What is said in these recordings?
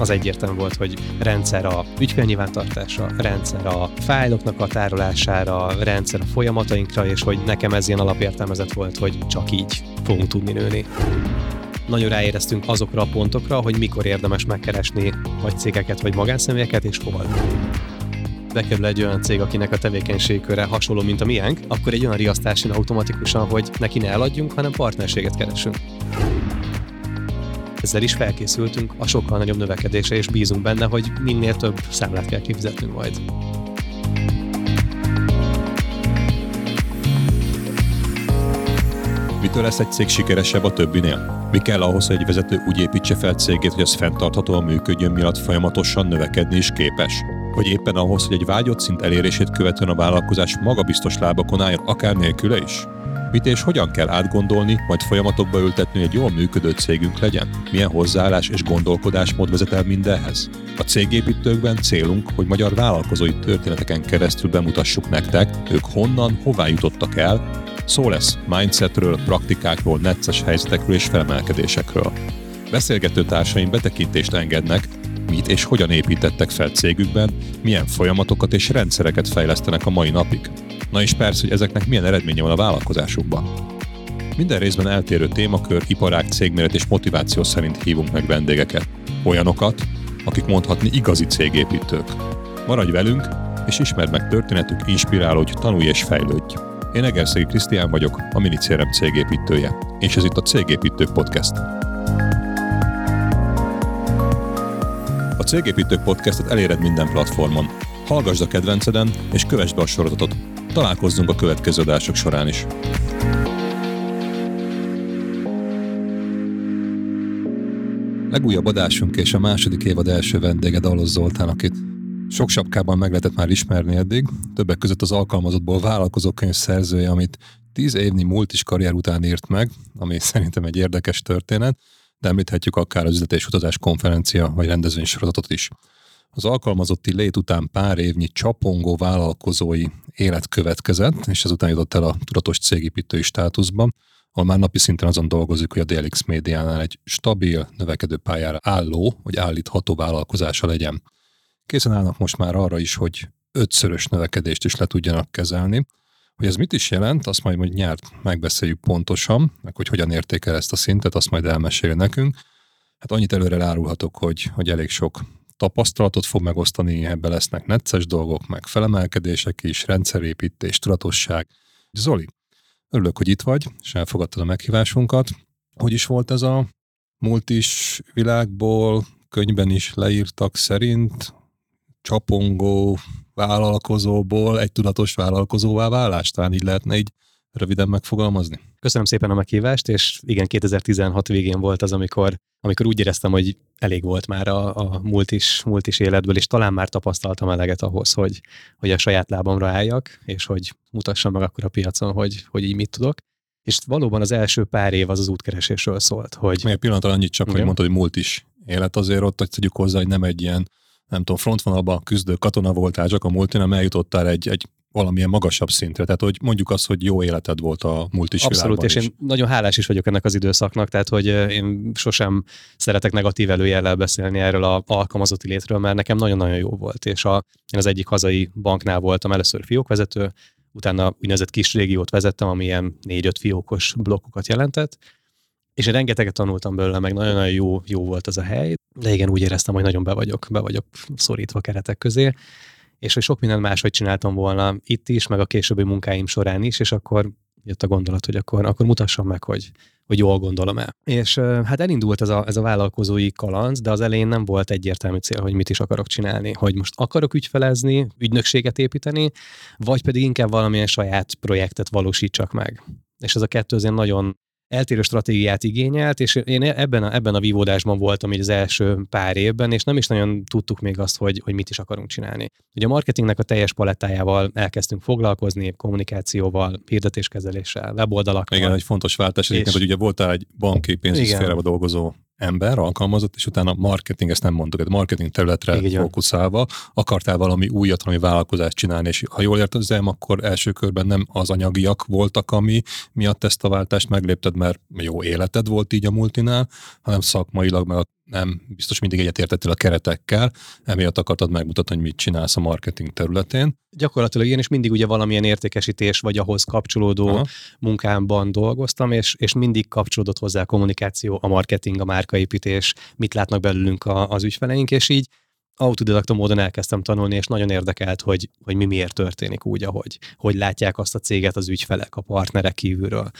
az egyértelmű volt, hogy rendszer a ügyfélnyilvántartása, rendszer a fájloknak a tárolására, rendszer a folyamatainkra, és hogy nekem ez ilyen alapértelmezet volt, hogy csak így fogunk tudni nőni nagyon ráéreztünk azokra a pontokra, hogy mikor érdemes megkeresni vagy cégeket, vagy magánszemélyeket, és hol bekerül egy olyan cég, akinek a tevékenységköre hasonló, mint a miénk, akkor egy olyan riasztás automatikusan, hogy neki ne eladjunk, hanem partnerséget keresünk. Ezzel is felkészültünk a sokkal nagyobb növekedésre, és bízunk benne, hogy minél több számlát kell kifizetnünk majd. Mitől lesz egy cég sikeresebb a többinél? Mi kell ahhoz, hogy egy vezető úgy építse fel cégét, hogy az fenntarthatóan működjön, miatt folyamatosan növekedni is képes? Vagy éppen ahhoz, hogy egy vágyott szint elérését követően a vállalkozás magabiztos lábakon álljon, akár nélküle is? Mit és hogyan kell átgondolni, majd folyamatokba ültetni, hogy egy jól működő cégünk legyen? Milyen hozzáállás és gondolkodásmód vezet el mindenhez? A cégépítőkben célunk, hogy magyar vállalkozói történeteken keresztül bemutassuk nektek, ők honnan, hová jutottak el, Szó lesz mindsetről, praktikákról, necces helyzetekről és felemelkedésekről. Beszélgető társaim betekintést engednek, mit és hogyan építettek fel cégükben, milyen folyamatokat és rendszereket fejlesztenek a mai napig. Na és persze, hogy ezeknek milyen eredménye van a vállalkozásukban. Minden részben eltérő témakör, iparág, cégméret és motiváció szerint hívunk meg vendégeket. Olyanokat, akik mondhatni igazi cégépítők. Maradj velünk, és ismerd meg történetük, inspirálódj, tanulj és fejlődj. Én Egerszegi Krisztián vagyok, a Minicérem cégépítője, és ez itt a Cégépítők Podcast. A Cégépítők Podcastet eléred minden platformon. Hallgasd a kedvenceden, és kövessd be a sorozatot. Találkozzunk a következő adások során is. Legújabb adásunk és a második évad első vendége Dalos Zoltán, akit sok sapkában meg lehetett már ismerni eddig, többek között az alkalmazottból vállalkozó könyv szerzője, amit tíz évnyi múlt is karrier után írt meg, ami szerintem egy érdekes történet, de említhetjük akár az üzlet utazás konferencia vagy rendezvénysorozatot is. Az alkalmazotti lét után pár évnyi csapongó vállalkozói élet következett, és ezután jutott el a tudatos cégépítői státuszba, ahol már napi szinten azon dolgozik, hogy a DLX médiánál egy stabil, növekedő pályára álló, vagy állítható vállalkozása legyen készen állnak most már arra is, hogy ötszörös növekedést is le tudjanak kezelni. Hogy ez mit is jelent, azt majd, majd nyárt megbeszéljük pontosan, meg hogy hogyan értékel ezt a szintet, azt majd elmesél nekünk. Hát annyit előre árulhatok, hogy, hogy elég sok tapasztalatot fog megosztani, ebbe lesznek necces dolgok, meg felemelkedések is, rendszerépítés, tudatosság. Zoli, örülök, hogy itt vagy, és elfogadtad a meghívásunkat. Hogy is volt ez a multis világból, könyvben is leírtak szerint, csapongó vállalkozóból egy tudatos vállalkozóvá válást, talán így lehetne így röviden megfogalmazni. Köszönöm szépen a meghívást, és igen, 2016 végén volt az, amikor, amikor úgy éreztem, hogy elég volt már a, a múlt, is, múlt is életből, és talán már tapasztaltam eleget ahhoz, hogy, hogy a saját lábamra álljak, és hogy mutassam meg akkor a piacon, hogy, hogy így mit tudok. És valóban az első pár év az az útkeresésről szólt. Hogy... Még pillanatra annyit csak, igen. hogy mondtad, hogy múlt is élet azért ott, hogy tegyük hozzá, hogy nem egy ilyen nem tudom, frontvonalban küzdő katona voltál csak a multin, eljutottál egy, egy valamilyen magasabb szintre. Tehát, hogy mondjuk azt, hogy jó életed volt a multis Abszolút, és is. én nagyon hálás is vagyok ennek az időszaknak, tehát, hogy én sosem szeretek negatív előjellel beszélni erről a alkalmazotti létről, mert nekem nagyon-nagyon jó volt, és a, én az egyik hazai banknál voltam először fiókvezető, utána úgynevezett kis régiót vezettem, ami ilyen négy-öt fiókos blokkokat jelentett, és én rengeteget tanultam belőle, meg nagyon-nagyon jó, jó volt ez a hely, de igen, úgy éreztem, hogy nagyon be vagyok, be vagyok szorítva keretek közé, és hogy sok mindent máshogy csináltam volna itt is, meg a későbbi munkáim során is, és akkor jött a gondolat, hogy akkor, akkor mutassam meg, hogy, hogy jól gondolom el. És hát elindult ez a, ez a vállalkozói kalanc, de az elején nem volt egyértelmű cél, hogy mit is akarok csinálni. Hogy most akarok ügyfelezni, ügynökséget építeni, vagy pedig inkább valamilyen saját projektet valósítsak meg. És ez a kettő azért nagyon eltérő stratégiát igényelt, és én ebben a, ebben a vívódásban voltam így az első pár évben, és nem is nagyon tudtuk még azt, hogy, hogy mit is akarunk csinálni. Ugye a marketingnek a teljes palettájával elkezdtünk foglalkozni, kommunikációval, hirdetéskezeléssel, weboldalakkal. Igen, egy fontos váltás, és... hogy ugye voltál egy banki pénzügyi dolgozó ember alkalmazott, és utána marketing, ezt nem mondtuk, egy marketing területre Igen. fókuszálva akartál valami újat, valami vállalkozást csinálni, és ha jól értezem, akkor első körben nem az anyagiak voltak, ami miatt ezt a váltást meglépted, mert jó életed volt így a multinál, hanem szakmailag, meg a nem biztos mindig egyetértettél a keretekkel, emiatt akartad megmutatni, hogy mit csinálsz a marketing területén. Gyakorlatilag én is mindig ugye valamilyen értékesítés vagy ahhoz kapcsolódó Aha. munkámban dolgoztam, és, és mindig kapcsolódott hozzá a kommunikáció, a marketing, a márkaépítés, mit látnak belőlünk a, az ügyfeleink, és így autodidakta módon elkezdtem tanulni, és nagyon érdekelt, hogy, hogy mi miért történik úgy, ahogy hogy látják azt a céget az ügyfelek, a partnerek kívülről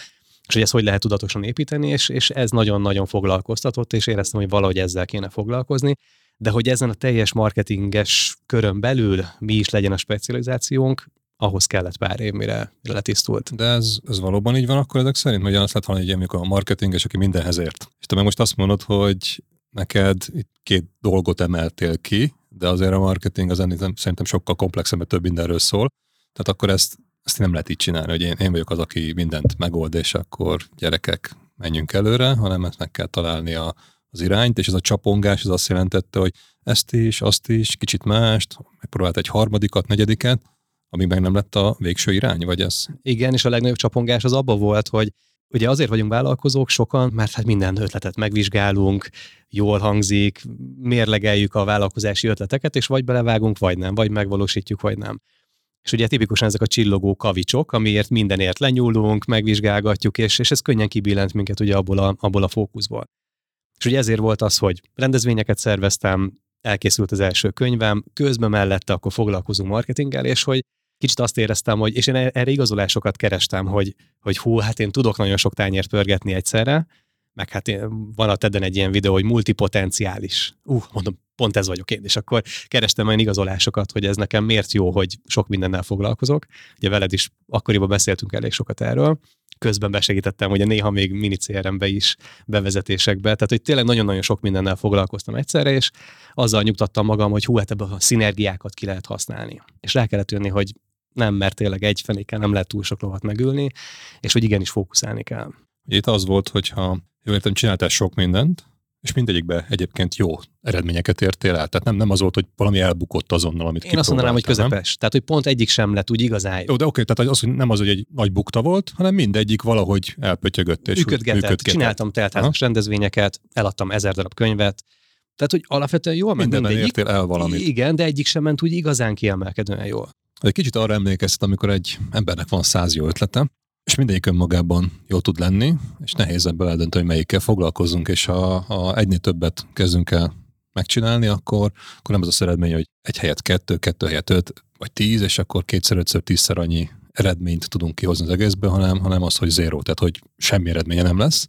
és hogy ezt hogy lehet tudatosan építeni, és, és ez nagyon-nagyon foglalkoztatott, és éreztem, hogy valahogy ezzel kéne foglalkozni, de hogy ezen a teljes marketinges körön belül mi is legyen a specializációnk, ahhoz kellett pár év, mire, letisztult. De ez, ez valóban így van akkor ezek szerint? Hogy azt lehet hallani, hogy a marketinges, aki mindenhez ért. És te meg most azt mondod, hogy neked itt két dolgot emeltél ki, de azért a marketing az ennél szerintem sokkal komplexebb, mert több mindenről szól. Tehát akkor ezt ezt nem lehet így csinálni, hogy én, én vagyok az, aki mindent megold, és akkor gyerekek, menjünk előre, hanem ezt meg kell találni a, az irányt, és ez a csapongás az azt jelentette, hogy ezt is, azt is, kicsit mást, megpróbált egy harmadikat, negyediket, ami meg nem lett a végső irány, vagy ez? Igen, és a legnagyobb csapongás az abba volt, hogy ugye azért vagyunk vállalkozók sokan, mert hát minden ötletet megvizsgálunk, jól hangzik, mérlegeljük a vállalkozási ötleteket, és vagy belevágunk, vagy nem, vagy megvalósítjuk, vagy nem. És ugye tipikusan ezek a csillogó kavicsok, amiért mindenért lenyúlunk, megvizsgálgatjuk, és, és ez könnyen kibillent minket ugye abból a, abból a fókuszból. És ugye ezért volt az, hogy rendezvényeket szerveztem, elkészült az első könyvem, közben mellette akkor foglalkozunk marketinggel, és hogy kicsit azt éreztem, hogy, és én e-, erre igazolásokat kerestem, hogy, hogy hú, hát én tudok nagyon sok tányért pörgetni egyszerre, meg hát van a TED-en egy ilyen videó, hogy multipotenciális. Uh, mondom, pont ez vagyok én, és akkor kerestem olyan igazolásokat, hogy ez nekem miért jó, hogy sok mindennel foglalkozok. Ugye veled is akkoriban beszéltünk elég sokat erről, közben besegítettem, ugye néha még mini CRM-be is, bevezetésekbe, tehát hogy tényleg nagyon-nagyon sok mindennel foglalkoztam egyszerre, és azzal nyugtattam magam, hogy hú, hát ebből a szinergiákat ki lehet használni. És rá kellett jönni, hogy nem, mert tényleg egy fenékkel nem lehet túl sok lovat megülni, és hogy igenis fókuszálni kell. Itt az volt, hogyha jól értem, csináltál sok mindent, és mindegyikbe egyébként jó eredményeket értél el. Tehát nem, nem az volt, hogy valami elbukott azonnal, amit Én azt mondanám, hogy közepes. Nem? Tehát, hogy pont egyik sem lett úgy igazán jó. de oké, tehát az, hogy nem az, hogy egy nagy bukta volt, hanem mindegyik valahogy elpötyögött és működgetett. működgetett. Csináltam teltházas rendezvényeket, eladtam ezer darab könyvet, tehát, hogy alapvetően jól ment Minden értél el valamit. Igen, de egyik sem ment úgy igazán kiemelkedően jól. Egy kicsit arra emlékeztet, amikor egy embernek van száz jó ötlete, és mindegyik önmagában jó tud lenni, és nehéz ebből eldönteni, hogy melyikkel foglalkozunk, és ha, ha egynél többet kezdünk el megcsinálni, akkor, akkor nem az a szeredmény, hogy egy helyet kettő, kettő helyet öt, vagy tíz, és akkor kétszer, ötször, tízszer annyi eredményt tudunk kihozni az egészből, hanem, hanem az, hogy zéró, tehát hogy semmi eredménye nem lesz.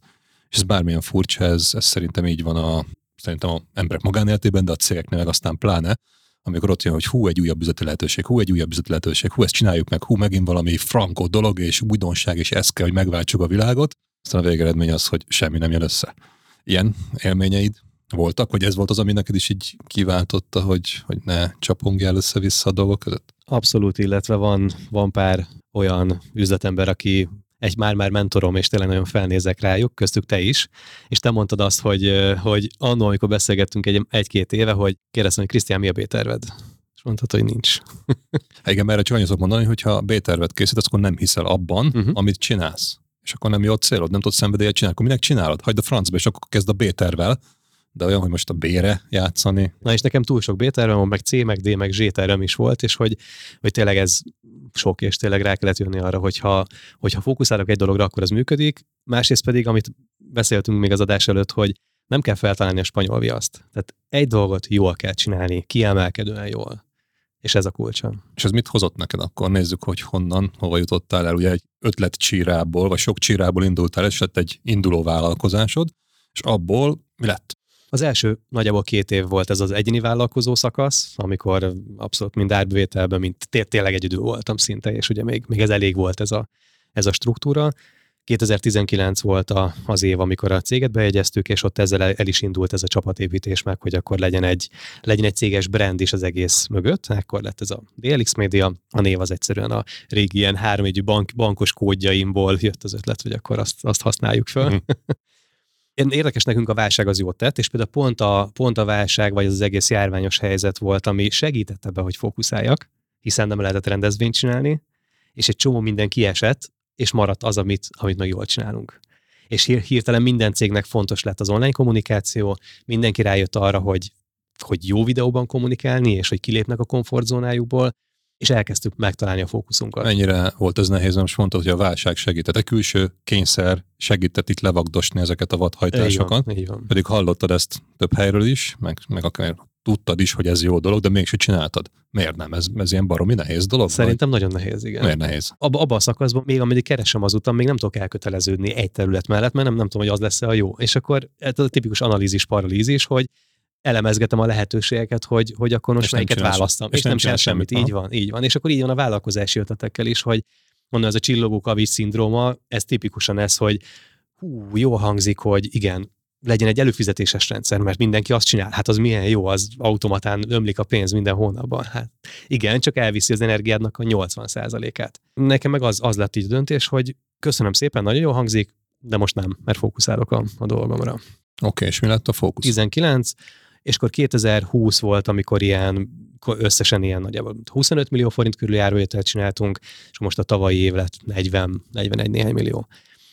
És ez bármilyen furcsa, ez, ez szerintem így van a, szerintem a emberek magánéletében, de a cégeknél meg aztán pláne, amikor ott jön, hogy hú, egy újabb üzleti lehetőség, hú, egy újabb üzleti lehetőség, hú, ezt csináljuk meg, hú, megint valami frankó dolog, és újdonság, és ez kell, hogy megváltsuk a világot, aztán a végeredmény az, hogy semmi nem jön össze. Ilyen élményeid voltak, hogy ez volt az, ami neked is így kiváltotta, hogy, hogy ne csapongjál össze-vissza a dolgok között? Abszolút, illetve van, van pár olyan üzletember, aki egy már-már mentorom, és tényleg nagyon felnézek rájuk, köztük te is, és te mondtad azt, hogy, hogy annól, amikor beszélgettünk egy, egy-két éve, hogy kérdeztem, hogy Krisztián, mi a B-terved? És mondtad, hogy nincs. Hát igen, mert csak annyit mondani, hogy ha B-tervet készítesz, akkor nem hiszel abban, uh-huh. amit csinálsz. És akkor nem jó a célod, nem tudsz szenvedélyet csinálni, akkor minek csinálod? Hagyd a francba, és akkor kezd a B-tervel, de olyan, hogy most a B-re játszani. Na és nekem túl sok b van, meg C, meg D, meg Z tervem is volt, és hogy, hogy tényleg ez sok, és tényleg rá kellett jönni arra, hogyha, hogyha fókuszálok egy dologra, akkor az működik. Másrészt pedig, amit beszéltünk még az adás előtt, hogy nem kell feltalálni a spanyol viaszt. Tehát egy dolgot jól kell csinálni, kiemelkedően jól. És ez a kulcsa. És ez mit hozott neked akkor? Nézzük, hogy honnan, hova jutottál el. Ugye egy ötlet csírából, vagy sok csírából indultál, és lett egy induló vállalkozásod, és abból mi lett? Az első nagyjából két év volt ez az egyéni vállalkozó szakasz, amikor abszolút mind árbevételben, mint té- tényleg egyedül voltam szinte, és ugye még, még ez elég volt ez a, ez a struktúra. 2019 volt a, az év, amikor a céget bejegyeztük, és ott ezzel el, is indult ez a csapatépítés meg, hogy akkor legyen egy, legyen egy céges brand is az egész mögött. Akkor lett ez a DLX Media, a név az egyszerűen a régi ilyen háromjegyű bank, bankos kódjaimból jött az ötlet, hogy akkor azt, azt használjuk föl. Mm. Érdekes nekünk a válság az jót tett, és például pont a, pont a válság, vagy az, egész járványos helyzet volt, ami segített ebbe, hogy fókuszáljak, hiszen nem lehetett rendezvényt csinálni, és egy csomó minden kiesett, és maradt az, amit, amit meg jól csinálunk. és hirtelen minden cégnek fontos lett az online kommunikáció, mindenki rájött arra, hogy, hogy jó videóban kommunikálni, és hogy kilépnek a komfortzónájukból, és elkezdtük megtalálni a fókuszunkat. Mennyire volt ez nehéz, most mondtad, hogy a válság segített. A külső kényszer segített itt levagdosni ezeket a vadhajtásokat. Így van, így van. Pedig hallottad ezt több helyről is, meg, meg akár tudtad is, hogy ez jó dolog, de mégsem csináltad. Miért nem? Ez, ez ilyen baromi nehéz dolog? Szerintem vagy? nagyon nehéz, igen. Miért nehéz? Abba, abba a szakaszban, még ameddig keresem az utam, még nem tudok elköteleződni egy terület mellett, mert nem, nem tudom, hogy az lesz-e a jó. És akkor ez a tipikus analízis, paralízis, hogy elemezgetem a lehetőségeket, hogy, hogy akkor most és melyiket választam. És, és nem, nem csinál semmit. semmit. Így van, így van. És akkor így van a vállalkozási ötletekkel is, hogy mondom, ez a csillogó kavics szindróma, ez tipikusan ez, hogy hú, jó hangzik, hogy igen, legyen egy előfizetéses rendszer, mert mindenki azt csinál. Hát az milyen jó, az automatán ömlik a pénz minden hónapban. Hát igen, csak elviszi az energiádnak a 80%-át. Nekem meg az, az lett így döntés, hogy köszönöm szépen, nagyon jó hangzik, de most nem, mert fókuszálok a, a dolgomra. Oké, okay, és mi lett a fókusz? 19, és akkor 2020 volt, amikor ilyen összesen ilyen nagyjából 25 millió forint körül járóételt csináltunk, és most a tavalyi év lett 40-41 néhány millió.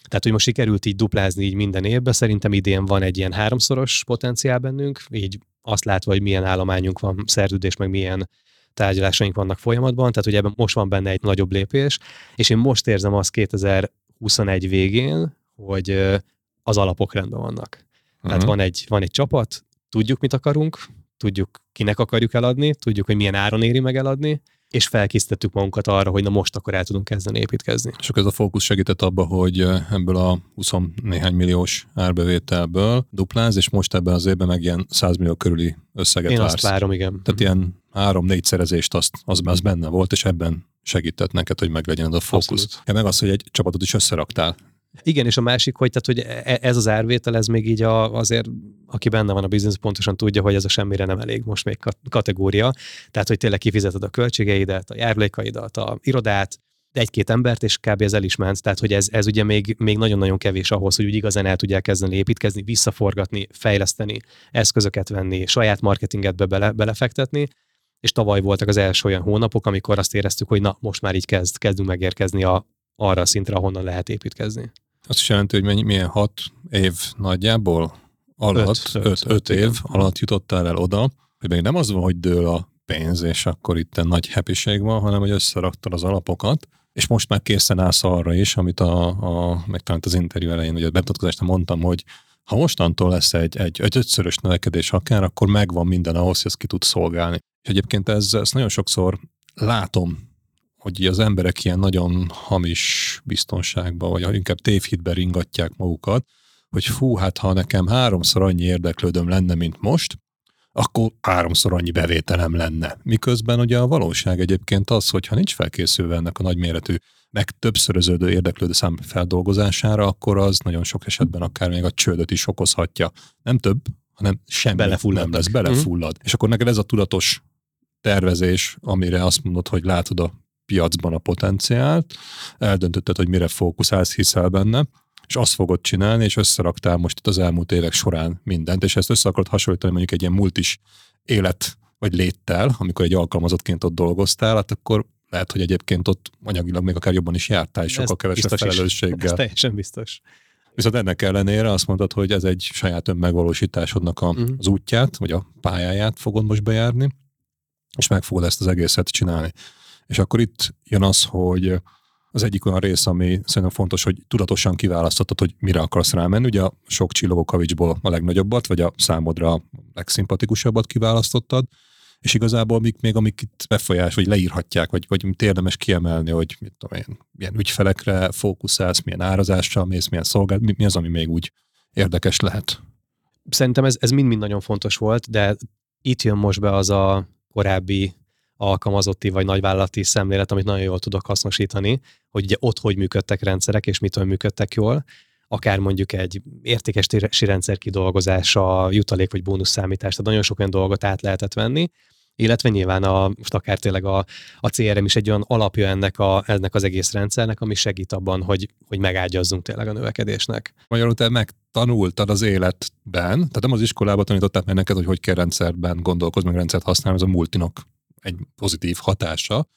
Tehát, hogy most sikerült így duplázni így minden évben, szerintem idén van egy ilyen háromszoros potenciál bennünk, így azt látva, hogy milyen állományunk van, szerződés, meg milyen tárgyalásaink vannak folyamatban, tehát hogy ebben most van benne egy nagyobb lépés, és én most érzem azt 2021 végén, hogy az alapok rendben vannak. Uh-huh. Tehát mhm. van egy, van egy csapat, tudjuk, mit akarunk, tudjuk, kinek akarjuk eladni, tudjuk, hogy milyen áron éri meg eladni, és felkészítettük magunkat arra, hogy na most akkor el tudunk kezdeni építkezni. És akkor ez a fókusz segített abba, hogy ebből a 20 néhány milliós árbevételből dupláz, és most ebben az évben meg ilyen 100 millió körüli összeget Én vársz. azt várom, igen. Tehát ilyen három-négy szerezést azt, az, az benne volt, és ebben segített neked, hogy meglegyen az a fókusz. Ja, meg az, hogy egy csapatot is összeraktál. Igen, és a másik, hogy, tehát, hogy e, ez az árvétel, ez még így a, azért, aki benne van a biznisz, pontosan tudja, hogy ez a semmire nem elég most még kategória. Tehát, hogy tényleg kifizeted a költségeidet, a járulékaidat, a irodát, egy-két embert, és kb. ez el is ment. Tehát, hogy ez, ez ugye még, még nagyon-nagyon kevés ahhoz, hogy úgy igazán el tudják kezdeni építkezni, visszaforgatni, fejleszteni, eszközöket venni, saját marketinget be bele, belefektetni. És tavaly voltak az első olyan hónapok, amikor azt éreztük, hogy na, most már így kezd, kezdünk megérkezni a, arra a szintre, ahonnan lehet építkezni. Azt is jelenti, hogy mennyi, milyen hat év nagyjából alatt, öt, öt, öt, öt év igen. alatt jutottál el oda, hogy még nem az van, hogy dől a pénz, és akkor itt nagy hepiség van, hanem hogy összeraktad az alapokat, és most már készen állsz arra is, amit a, a meg talán az interjú elején, vagy a bemutatkozásra mondtam, hogy ha mostantól lesz egy, egy, egy ötszörös növekedés akár, akkor megvan minden ahhoz, hogy ezt ki tud szolgálni. És egyébként ez, ezt nagyon sokszor látom hogy az emberek ilyen nagyon hamis biztonságban, vagy inkább tévhitbe ringatják magukat, hogy fú, hát ha nekem háromszor annyi érdeklődöm lenne, mint most, akkor háromszor annyi bevételem lenne. Miközben ugye a valóság egyébként az, hogy ha nincs felkészülve ennek a nagyméretű, meg többszöröződő érdeklődő szám feldolgozására, akkor az nagyon sok esetben akár még a csődöt is okozhatja. Nem több, hanem semmi nem lesz, belefullad. Mm. És akkor neked ez a tudatos tervezés, amire azt mondod, hogy látod a piacban a potenciált, eldöntötted, hogy mire fókuszálsz, hiszel benne, és azt fogod csinálni, és összeraktál most itt az elmúlt évek során mindent, és ezt össze akarod hasonlítani mondjuk egy ilyen multis élet vagy léttel, amikor egy alkalmazottként ott dolgoztál, hát akkor lehet, hogy egyébként ott anyagilag még akár jobban is jártál, és sokkal kevesebb felelősséggel. Ez teljesen biztos. Viszont ennek ellenére azt mondtad, hogy ez egy saját önmegvalósításodnak a, uh-huh. az útját, vagy a pályáját fogod most bejárni, és meg fogod ezt az egészet csinálni. És akkor itt jön az, hogy az egyik olyan rész, ami szerintem fontos, hogy tudatosan kiválasztottad, hogy mire akarsz rámenni. Ugye a sok csillogó kavicsból a legnagyobbat, vagy a számodra a legszimpatikusabbat kiválasztottad, és igazából mik még, amik itt befolyás, vagy leírhatják, vagy, vagy mit érdemes kiemelni, hogy mit tudom én, milyen ügyfelekre fókuszálsz, milyen árazással mész, milyen szolgált, mi, mi az, ami még úgy érdekes lehet? Szerintem ez, ez mind-mind nagyon fontos volt, de itt jön most be az a korábbi alkalmazotti vagy nagyvállalati szemlélet, amit nagyon jól tudok hasznosítani, hogy ugye ott hogy működtek rendszerek, és mitől működtek jól, akár mondjuk egy értékesítési rendszer kidolgozása, jutalék vagy bónusz számítás, tehát nagyon sok olyan dolgot át lehetett venni, illetve nyilván a, most akár tényleg a, a CRM is egy olyan alapja ennek, a, ennek az egész rendszernek, ami segít abban, hogy, hogy megágyazzunk tényleg a növekedésnek. Magyarul te megtanultad az életben, tehát nem az iskolában tanították meg neked, hogy hogy kell rendszerben gondolkozni, meg rendszert használni, ez a multinok egy pozitív hatása,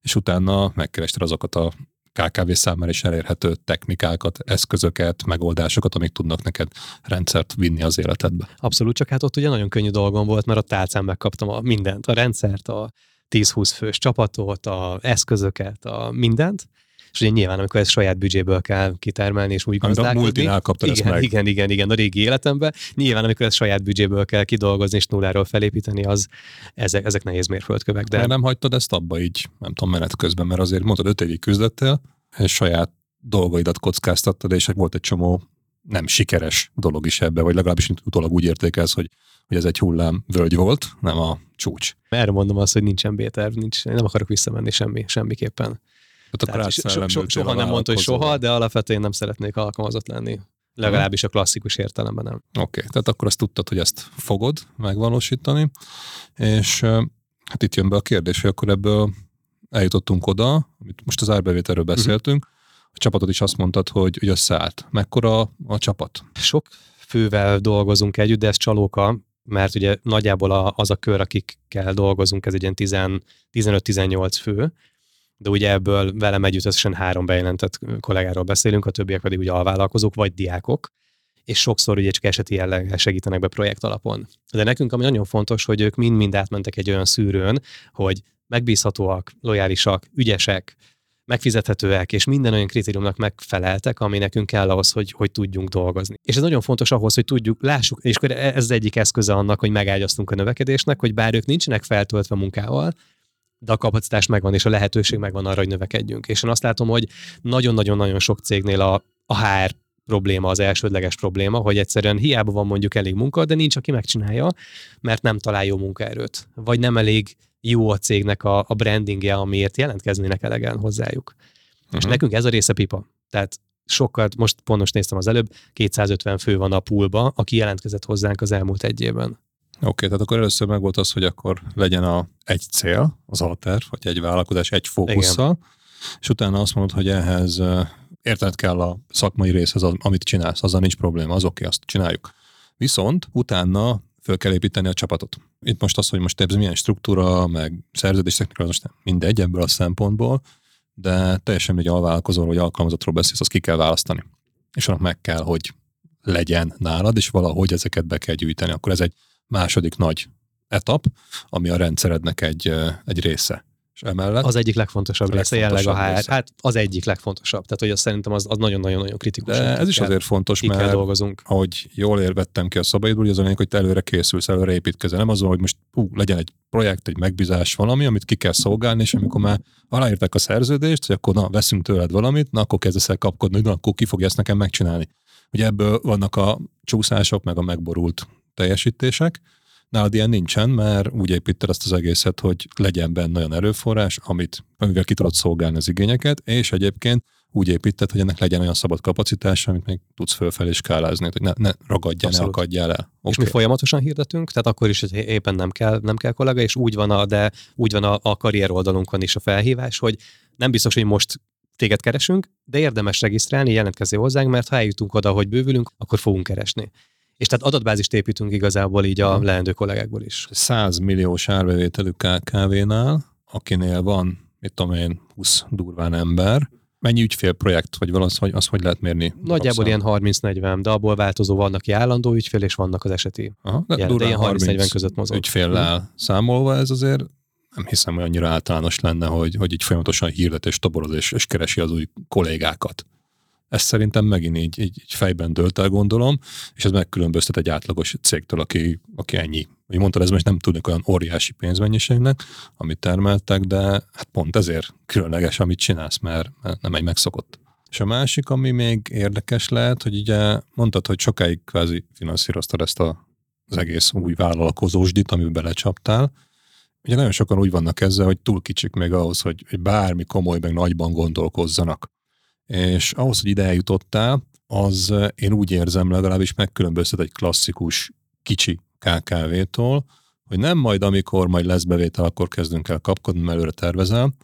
és utána megkerested azokat a KKV számára is elérhető technikákat, eszközöket, megoldásokat, amik tudnak neked rendszert vinni az életedbe. Abszolút, csak hát ott ugye nagyon könnyű dolgom volt, mert a tálcán megkaptam a mindent, a rendszert, a 10-20 fős csapatot, a eszközöket, a mindent, és ugye nyilván, amikor ezt saját büdzséből kell kitermelni, és úgy gazdálkodni. A multinál kaptad igen, ezt meg. igen, igen, igen, a régi életemben. Nyilván, amikor ezt saját büdzséből kell kidolgozni és nulláról felépíteni, az ezek, ezek nehéz mérföldkövek. De... de nem hagytad ezt abba így, nem tudom, menet közben, mert azért mondtad, öt évig küzdöttél, és saját dolgaidat kockáztattad, és volt egy csomó nem sikeres dolog is ebbe, vagy legalábbis utólag úgy értékelsz, hogy, hogy ez egy hullám völgy volt, nem a csúcs. Erre mondom azt, hogy nincsen B-terv, nincs, nem akarok visszamenni semmi, semmiképpen. Tehát so, so, so, soha nem mondta, hogy soha, de alapvetően nem szeretnék alkalmazott lenni. Legalábbis a klasszikus értelemben nem. Oké, okay, tehát akkor azt tudtad, hogy ezt fogod megvalósítani, és hát itt jön be a kérdés, hogy akkor ebből eljutottunk oda, amit most az árbevételről mhm. beszéltünk, a csapatod is azt mondtad, hogy, hogy összeállt. Mekkora a csapat? Sok fővel dolgozunk együtt, de ez csalóka, mert ugye nagyjából az a kör, akikkel dolgozunk, ez egy ilyen 15-18 fő, de ugye ebből velem együtt összesen három bejelentett kollégáról beszélünk, a többiek pedig ugye alvállalkozók vagy diákok, és sokszor ugye csak eseti jelleggel segítenek be projekt alapon. De nekünk ami nagyon fontos, hogy ők mind-mind átmentek egy olyan szűrőn, hogy megbízhatóak, lojálisak, ügyesek, megfizethetőek, és minden olyan kritériumnak megfeleltek, ami nekünk kell ahhoz, hogy, hogy tudjunk dolgozni. És ez nagyon fontos ahhoz, hogy tudjuk, lássuk, és akkor ez az egyik eszköze annak, hogy megágyaztunk a növekedésnek, hogy bár ők nincsenek feltöltve munkával, de a kapacitás megvan, és a lehetőség megvan arra, hogy növekedjünk. És én azt látom, hogy nagyon-nagyon-nagyon sok cégnél a, a HR probléma az elsődleges probléma, hogy egyszerűen hiába van mondjuk elég munka, de nincs, aki megcsinálja, mert nem talál jó munkaerőt, vagy nem elég jó a cégnek a, a brandingje, amiért jelentkeznének elegen hozzájuk. Uh-huh. És mhm. nekünk ez a része pipa. Tehát sokkal, most pont most néztem az előbb, 250 fő van a poolba, aki jelentkezett hozzánk az elmúlt egy évben. Oké, okay, tehát akkor először meg volt az, hogy akkor legyen a egy cél, az alter, vagy egy vállalkozás egy fókusszal, Igen. és utána azt mondod, hogy ehhez érted kell a szakmai részhez, amit csinálsz, azzal nincs probléma, az oké, okay, azt csináljuk. Viszont utána föl kell építeni a csapatot. Itt most az, hogy most ez milyen struktúra, meg szerződés technika, most nem mindegy ebből a szempontból, de teljesen egy alvállalkozóról vagy alkalmazottról beszélsz, azt ki kell választani. És annak meg kell, hogy legyen nálad, és valahogy ezeket be kell gyűjteni. Akkor ez egy második nagy etap, ami a rendszerednek egy, egy része. És emellett... Az egyik legfontosabb a része, jelenleg a HR. Része. Hát az egyik legfontosabb. Tehát, hogy azt szerintem az, az nagyon-nagyon-nagyon kritikus. De ez is kell, azért fontos, mert dolgozunk. ahogy jól érvettem ki a szabályodból, az a lényeg, hogy te előre készülsz, előre építkezel. Nem az, hogy most hú, legyen egy projekt, egy megbízás valami, amit ki kell szolgálni, és amikor már aláírták a szerződést, hogy akkor na, veszünk tőled valamit, na akkor kezdesz el kapkodni, hogy na, akkor ki fogja ezt nekem megcsinálni. Ugye ebből vannak a csúszások, meg a megborult teljesítések, Nálad ilyen nincsen, mert úgy építed ezt az egészet, hogy legyen benne olyan erőforrás, amit, amivel ki tudod szolgálni az igényeket, és egyébként úgy építed, hogy ennek legyen olyan szabad kapacitás, amit még tudsz fölfelé skálázni, hogy ne, ne ragadjál, Abszolút. ne akadjál el. Okay. És mi folyamatosan hirdetünk, tehát akkor is, hogy éppen nem kell, nem kell kollega, és úgy van a, de úgy van a, a karrier oldalunkon is a felhívás, hogy nem biztos, hogy most téged keresünk, de érdemes regisztrálni, jelentkezni hozzánk, mert ha eljutunk oda, hogy bővülünk, akkor fogunk keresni. És tehát adatbázist építünk igazából így a leendő kollégákból is. 100 milliós árbevételű KKV-nál, akinél van, mit tudom én, 20 durván ember, mennyi ügyfélprojekt, vagy valasz, hogy azt hogy lehet mérni? Nagyjából ilyen 30-40, de abból változó vannak ki állandó ügyfél, és vannak az eseti. Aha, de, de ilyen 30-40 között mozog. Ügyféllel hmm. számolva ez azért nem hiszem, hogy annyira általános lenne, hogy, hogy így folyamatosan hirdet és toboroz és, és keresi az új kollégákat. Ezt szerintem megint így, így, így fejben dölt el, gondolom, és ez megkülönböztet egy átlagos cégtől, aki, aki ennyi. Hogy mondtad, ez most nem tudnak olyan óriási pénzmennyiségnek, amit termeltek, de hát pont ezért különleges, amit csinálsz, mert nem egy megszokott. És a másik, ami még érdekes lehet, hogy ugye mondtad, hogy sokáig kvázi finanszíroztad ezt a, az egész új vállalkozósdit, amiben belecsaptál. Ugye nagyon sokan úgy vannak ezzel, hogy túl kicsik még ahhoz, hogy, hogy bármi komoly, meg nagyban gondolkozzanak és ahhoz, hogy ide eljutottál, az eh, én úgy érzem legalábbis megkülönböztet egy klasszikus kicsi KKV-tól, hogy nem majd, amikor majd lesz bevétel, akkor kezdünk el kapkodni, mert előre tervezel.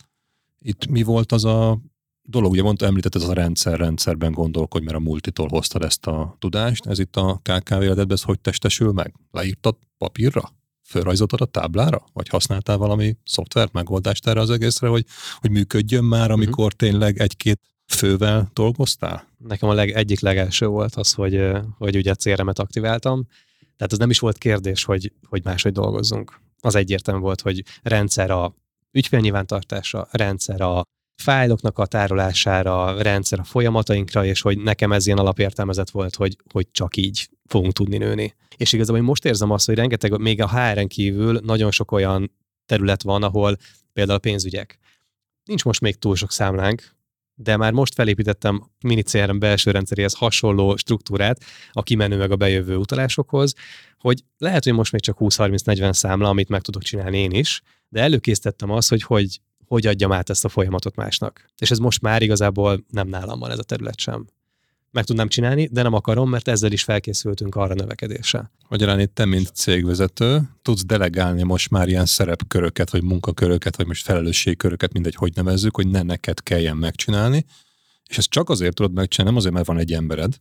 Itt mi volt az a dolog, ugye mondta, említetted az a rendszer, rendszerben gondolkodj, mert a multitól hoztad ezt a tudást. Ez itt a KKV életedben, ez hogy testesül meg? Leírtad papírra? fölrajzoltad a táblára? Vagy használtál valami szoftvert, megoldást erre az egészre, hogy, hogy működjön már, amikor uh-huh. tényleg egy-két fővel dolgoztál? Nekem a leg, egyik legelső volt az, hogy, hogy ugye CRM-et aktiváltam, tehát az nem is volt kérdés, hogy, hogy máshogy dolgozzunk. Az egyértelmű volt, hogy rendszer a ügyfélnyilvántartása, rendszer a fájloknak a tárolására, rendszer a folyamatainkra, és hogy nekem ez ilyen alapértelmezet volt, hogy, hogy csak így fogunk tudni nőni. És igazából most érzem azt, hogy rengeteg, még a HR-en kívül nagyon sok olyan terület van, ahol például a pénzügyek. Nincs most még túl sok számlánk, de már most felépítettem mini CRM belső rendszeréhez hasonló struktúrát a kimenő meg a bejövő utalásokhoz, hogy lehet, hogy most még csak 20-30-40 számla, amit meg tudok csinálni én is, de előkészítettem azt, hogy hogy, hogy adjam át ezt a folyamatot másnak. És ez most már igazából nem nálam van ez a terület sem meg tudnám csinálni, de nem akarom, mert ezzel is felkészültünk arra növekedésre. Magyarán itt te, mint cégvezető, tudsz delegálni most már ilyen szerepköröket, vagy munkaköröket, vagy most felelősségköröket, mindegy, hogy nevezzük, hogy ne neked kelljen megcsinálni, és ezt csak azért tudod megcsinálni, nem azért, mert van egy embered,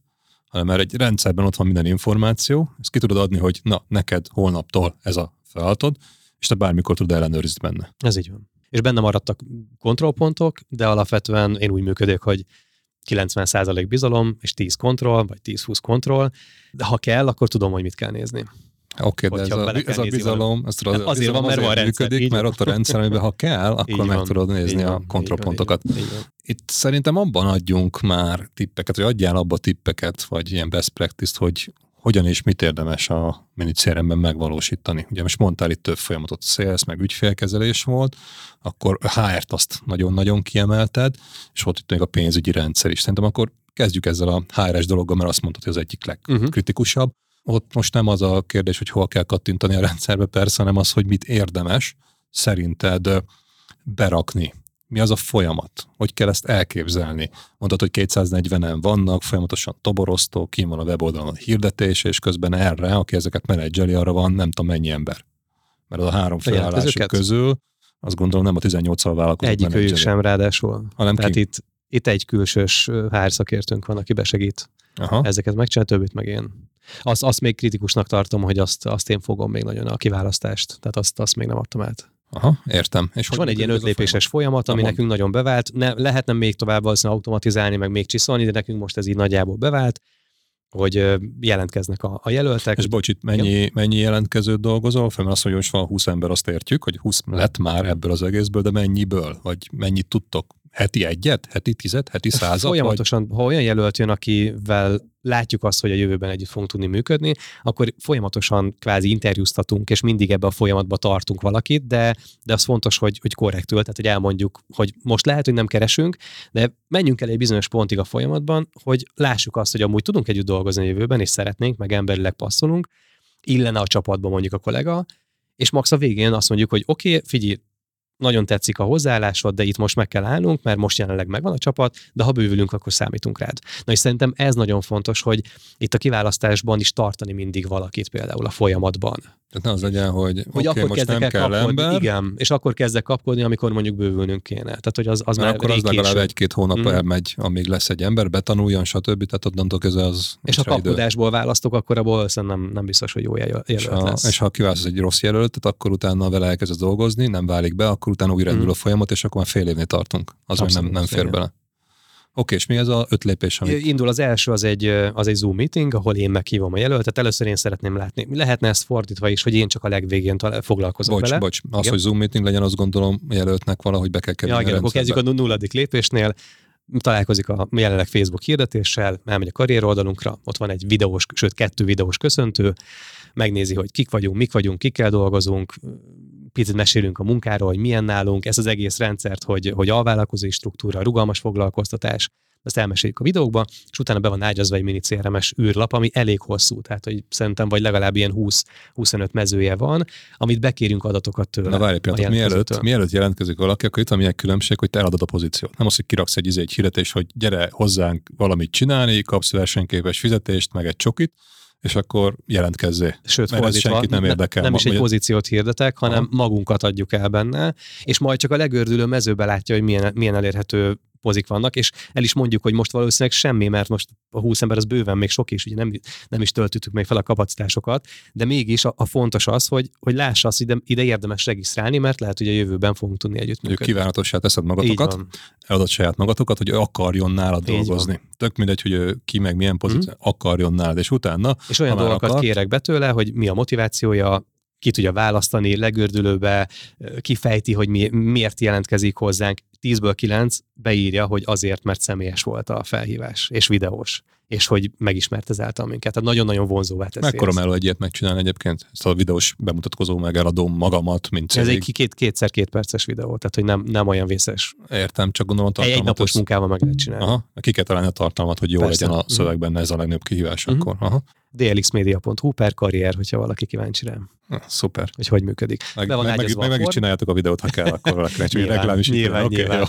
hanem mert egy rendszerben ott van minden információ, ezt ki tudod adni, hogy na, neked holnaptól ez a feladatod, és te bármikor tudod ellenőrizni benne. Ez így van. És benne maradtak kontrollpontok, de alapvetően én úgy működök, hogy 90% bizalom, és 10 kontroll, vagy 10-20 kontroll, de ha kell, akkor tudom, hogy mit kell nézni. Oké, okay, de ez a, ez a bizalom, ez tudod, azért bizalom van, mert van rendszer, működik, mert ott a rendszer, amiben ha kell, akkor így meg van, tudod nézni a kontrollpontokat. Itt szerintem abban adjunk már tippeket, vagy adjál abba tippeket, vagy ilyen best practice hogy hogyan és mit érdemes a minicéremben megvalósítani. Ugye most mondtál itt több folyamatot, sales, meg ügyfélkezelés volt, akkor HR-t azt nagyon-nagyon kiemelted, és volt itt még a pénzügyi rendszer is. Szerintem akkor kezdjük ezzel a HR-es dologgal, mert azt mondtad, hogy az egyik legkritikusabb. Uh-huh. Ott most nem az a kérdés, hogy hol kell kattintani a rendszerbe, persze, hanem az, hogy mit érdemes szerinted berakni mi az a folyamat? Hogy kell ezt elképzelni? Mondtad, hogy 240-en vannak, folyamatosan toboroztó, ki van a weboldalon a hirdetés, és közben erre, aki ezeket menedzseli, arra van nem tudom mennyi ember. Mert az a három felállások közül, azt gondolom nem a 18-al vállalkozók Egyik őjük sem ráadásul. Hanem Tehát ki? itt, itt egy külsős hárszakértőnk van, aki besegít Aha. ezeket megcsinálni, többit meg én. Azt, azt még kritikusnak tartom, hogy azt, azt én fogom még nagyon a kiválasztást, tehát azt, azt még nem adtam át. Aha, értem. És, és van egy ilyen ötlépéses folyamat, folyamat ami nekünk nagyon bevált. Ne, lehetne még tovább automatizálni, meg még csiszolni, de nekünk most ez így nagyjából bevált hogy jelentkeznek a, a jelöltek. És bocs, itt mennyi, mennyi jelentkezőt dolgozol? Fel, mert azt hogy van 20 ember, azt értjük, hogy 20 lett már ebből az egészből, de mennyiből? Vagy mennyit tudtok heti egyet, heti tizet, heti százat? Folyamatosan, vagy? ha olyan jelölt jön, akivel látjuk azt, hogy a jövőben együtt fogunk tudni működni, akkor folyamatosan kvázi interjúztatunk, és mindig ebbe a folyamatba tartunk valakit, de, de az fontos, hogy, hogy korrektül, tehát hogy elmondjuk, hogy most lehet, hogy nem keresünk, de menjünk el egy bizonyos pontig a folyamatban, hogy lássuk azt, hogy amúgy tudunk együtt dolgozni a jövőben, és szeretnénk, meg emberileg passzolunk, illene a csapatba mondjuk a kollega, és max a végén azt mondjuk, hogy oké, okay, figyelj, nagyon tetszik a hozzáállásod, de itt most meg kell állnunk, mert most jelenleg megvan a csapat, de ha bővülünk, akkor számítunk rád. Na és szerintem ez nagyon fontos, hogy itt a kiválasztásban is tartani mindig valakit például a folyamatban. Tehát ne az legyen, hogy, hogy okay, akkor most nem kell kapkodni, ember. Igen, és akkor kezdek kapkodni, amikor mondjuk bővülnünk kéne. Tehát, hogy az, az már akkor az legalább egy-két hónap mm. elmegy, amíg lesz egy ember, betanuljon, stb. Tehát onnantól közben az És ha kapkodásból idő. választok, akkor abból nem, nem biztos, hogy jó jelölt és ha, lesz. És ha kiválasztasz egy rossz jelöltet, akkor utána vele elkezdesz dolgozni, nem válik be, akkor utána újra mm. a folyamat, és akkor már fél évnél tartunk. Az Abszolút, nem, nem fér igen. bele. Oké, és mi ez a öt lépés? Amit... Indul az első, az egy, az egy Zoom meeting, ahol én meghívom a jelöltet. Először én szeretném látni. Lehetne ezt fordítva is, hogy én csak a legvégén foglalkozok bocs, vele. Bocs, az, igen. hogy Zoom meeting legyen, azt gondolom a jelöltnek valahogy be kell kerülni. Ja, igen, akkor kezdjük a nulladik lépésnél találkozik a jelenleg Facebook hirdetéssel, elmegy a karrier oldalunkra, ott van egy videós, sőt kettő videós köszöntő, megnézi, hogy kik vagyunk, mik vagyunk, kikkel dolgozunk, picit mesélünk a munkáról, hogy milyen nálunk, ez az egész rendszert, hogy, hogy alvállalkozói struktúra, rugalmas foglalkoztatás, ezt elmeséljük a videókba, és utána be van ágyazva egy mini CRM-es űrlap, ami elég hosszú, tehát hogy szerintem vagy legalább ilyen 20-25 mezője van, amit bekérünk adatokat tőle. Na várj egy pillanat, mielőtt, mielőtt jelentkezik valaki, akkor itt van milyen különbség, hogy te eladod a pozíciót. Nem az, hogy kiraksz egy, egy hirdetést, hogy gyere hozzánk valamit csinálni, kapsz versenyképes fizetést, meg egy csokit, és akkor jelentkezzé. Sőt, Mert fordítva, senkit nem érdekel. Nem is egy pozíciót hirdetek, hanem Aha. magunkat adjuk el benne, és majd csak a legördülő mezőbe látja, hogy milyen, milyen elérhető pozik vannak, és el is mondjuk, hogy most valószínűleg semmi, mert most a 20 ember az bőven még sok is, ugye nem, nem is töltöttük még fel a kapacitásokat, de mégis a, a fontos az, hogy, hogy lássa azt, ide, ide érdemes regisztrálni, mert lehet, hogy a jövőben fogunk tudni együttműködni. Kívánatossá teszed magatokat, eladod saját magatokat, hogy akarjon nálad Így dolgozni. Van. Tök mindegy, hogy ki meg milyen pozíció, mm. akarjon nálad, és utána. És olyan dolgokat akar, kérek be tőle, hogy mi a motivációja, ki tudja választani, legördülőbe, kifejti, hogy mi, miért jelentkezik hozzánk. 10-ből 9 beírja, hogy azért, mert személyes volt a felhívás, és videós és hogy megismert ezáltal minket. Tehát nagyon-nagyon vonzóvá teszi. Mekkora meló egy ilyet megcsinálni egyébként? Ezt a videós bemutatkozó meg eladom magamat, mint cég. Ez egy két, kétszer két perces videó, tehát hogy nem, nem olyan vészes. Értem, csak gondolom tartalmat. Egy, egy napos munkával meg lehet csinálni. Aha, ki kell találni a tartalmat, hogy jó Persze. legyen a mhm. szöveg benne, ez a legnagyobb kihívás uh-huh. akkor. Aha. dlxmedia.hu per karrier, hogyha valaki kíváncsi rám. Ha, szuper. Hogy hogy működik. Meg, meg, meg, meg, meg is csináljátok a videót, ha kell, akkor valakinek csak reklám is. Nyilván, nyilván.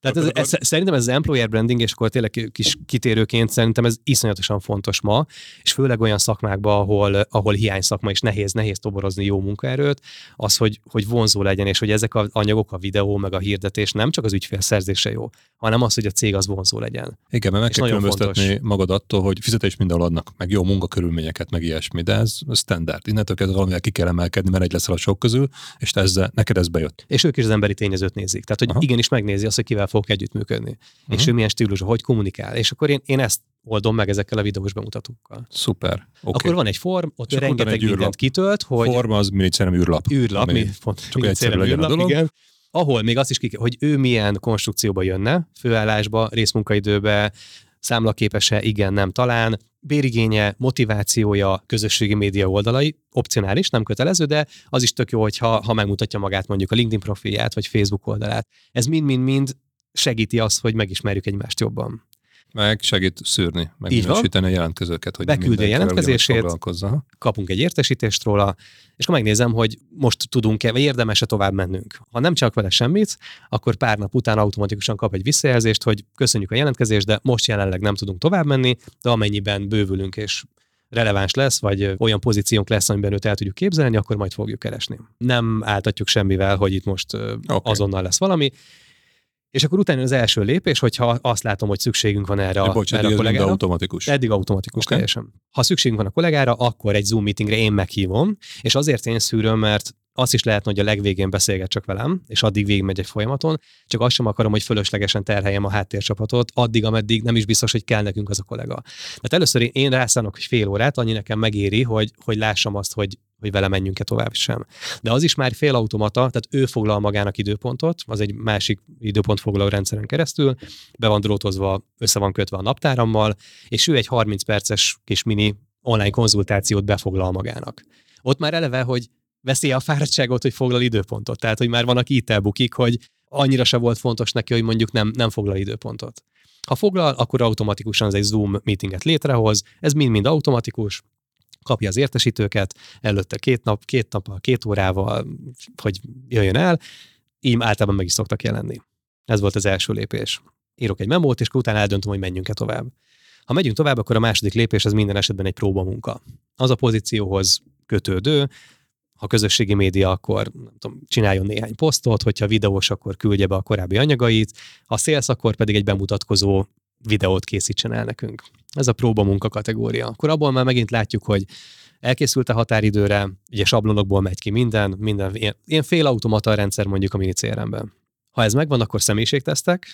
Tehát ez, ez, szerintem ez az employer branding, és akkor tényleg kis kitérőként szerintem ez iszonyatosan fontos ma, és főleg olyan szakmákban, ahol, ahol hiány szakma, és nehéz, nehéz toborozni jó munkaerőt, az, hogy, hogy vonzó legyen, és hogy ezek az anyagok, a videó, meg a hirdetés nem csak az ügyfél szerzése jó, hanem az, hogy a cég az vonzó legyen. Igen, mert meg és kell különböztetni magad attól, hogy fizetés mindenhol adnak, meg jó munkakörülményeket, meg ilyesmi, de ez standard. Innentől kezdve valamivel ki kell emelkedni, mert egy leszel a sok közül, és ezzel, neked ez bejött. És ők is az emberi tényezőt nézik. Tehát, hogy Aha. igenis megnézi azt, hogy kivel fogok együttműködni. Uh-huh. És mhm. ő milyen stílus, hogy kommunikál. És akkor én, én ezt oldom meg ezekkel a videós bemutatókkal. Szuper. Okay. Akkor van egy form, ott Csak rengeteg egy mindent űrlap. kitölt, hogy... Form az minicérem űrlap. Űrlap, mi, pont, csak egyszerűen legyen űrlap, a dolog. Igen. Ahol még azt is ki hogy ő milyen konstrukcióba jönne, főállásba, részmunkaidőbe, számlaképes-e, igen, nem, talán, bérigénye, motivációja, közösségi média oldalai, opcionális, nem kötelező, de az is tök jó, hogyha ha megmutatja magát mondjuk a LinkedIn profilját, vagy Facebook oldalát. Ez mind-mind-mind segíti azt, hogy megismerjük egymást jobban. Meg segít szűrni, meginősíteni a jelentkezőket, hogy beküldi a jelentkezését, kapunk egy értesítést róla, és akkor megnézem, hogy most tudunk-e, vagy érdemes-e tovább mennünk. Ha nem csak vele semmit, akkor pár nap után automatikusan kap egy visszajelzést, hogy köszönjük a jelentkezést, de most jelenleg nem tudunk tovább menni, de amennyiben bővülünk és releváns lesz, vagy olyan pozíciónk lesz, amiben őt el tudjuk képzelni, akkor majd fogjuk keresni. Nem áltatjuk semmivel, hogy itt most okay. azonnal lesz valami, és akkor utána az első lépés, hogyha azt látom, hogy szükségünk van erre, a, bocs, erre a kollégára. automatikus. Eddig automatikus okay. teljesen. Ha szükségünk van a kollégára, akkor egy Zoom meetingre én meghívom, és azért én szűröm, mert azt is lehetne, hogy a legvégén beszélget csak velem, és addig végigmegy egy folyamaton, csak azt sem akarom, hogy fölöslegesen terheljem a háttércsapatot, addig, ameddig nem is biztos, hogy kell nekünk az a kollega. Mert először én rászánok hogy fél órát, annyi nekem megéri, hogy, hogy lássam azt, hogy, hogy vele menjünk-e tovább sem. De az is már fél automata, tehát ő foglal magának időpontot, az egy másik időpont foglaló rendszeren keresztül, be van drótozva, össze van kötve a naptárammal, és ő egy 30 perces kis mini online konzultációt befoglal magának. Ott már eleve, hogy veszi a fáradtságot, hogy foglal időpontot. Tehát, hogy már van, aki itt elbukik, hogy annyira se volt fontos neki, hogy mondjuk nem, nem foglal időpontot. Ha foglal, akkor automatikusan ez egy Zoom meetinget létrehoz, ez mind-mind automatikus, kapja az értesítőket, előtte két nap, két nap, két órával, hogy jöjjön el, így általában meg is szoktak jelenni. Ez volt az első lépés. Írok egy memót, és utána eldöntöm, hogy menjünk-e tovább. Ha megyünk tovább, akkor a második lépés az minden esetben egy próbamunka. Az a pozícióhoz kötődő, ha közösségi média, akkor nem tudom, csináljon néhány posztot, hogyha videós, akkor küldje be a korábbi anyagait, ha szélsz, akkor pedig egy bemutatkozó videót készítsen el nekünk. Ez a próba munka kategória. Akkor abból már megint látjuk, hogy elkészült a határidőre, ugye sablonokból megy ki minden, minden ilyen, félautomata rendszer mondjuk a mini CRM-ben. Ha ez megvan, akkor személyiségtesztek,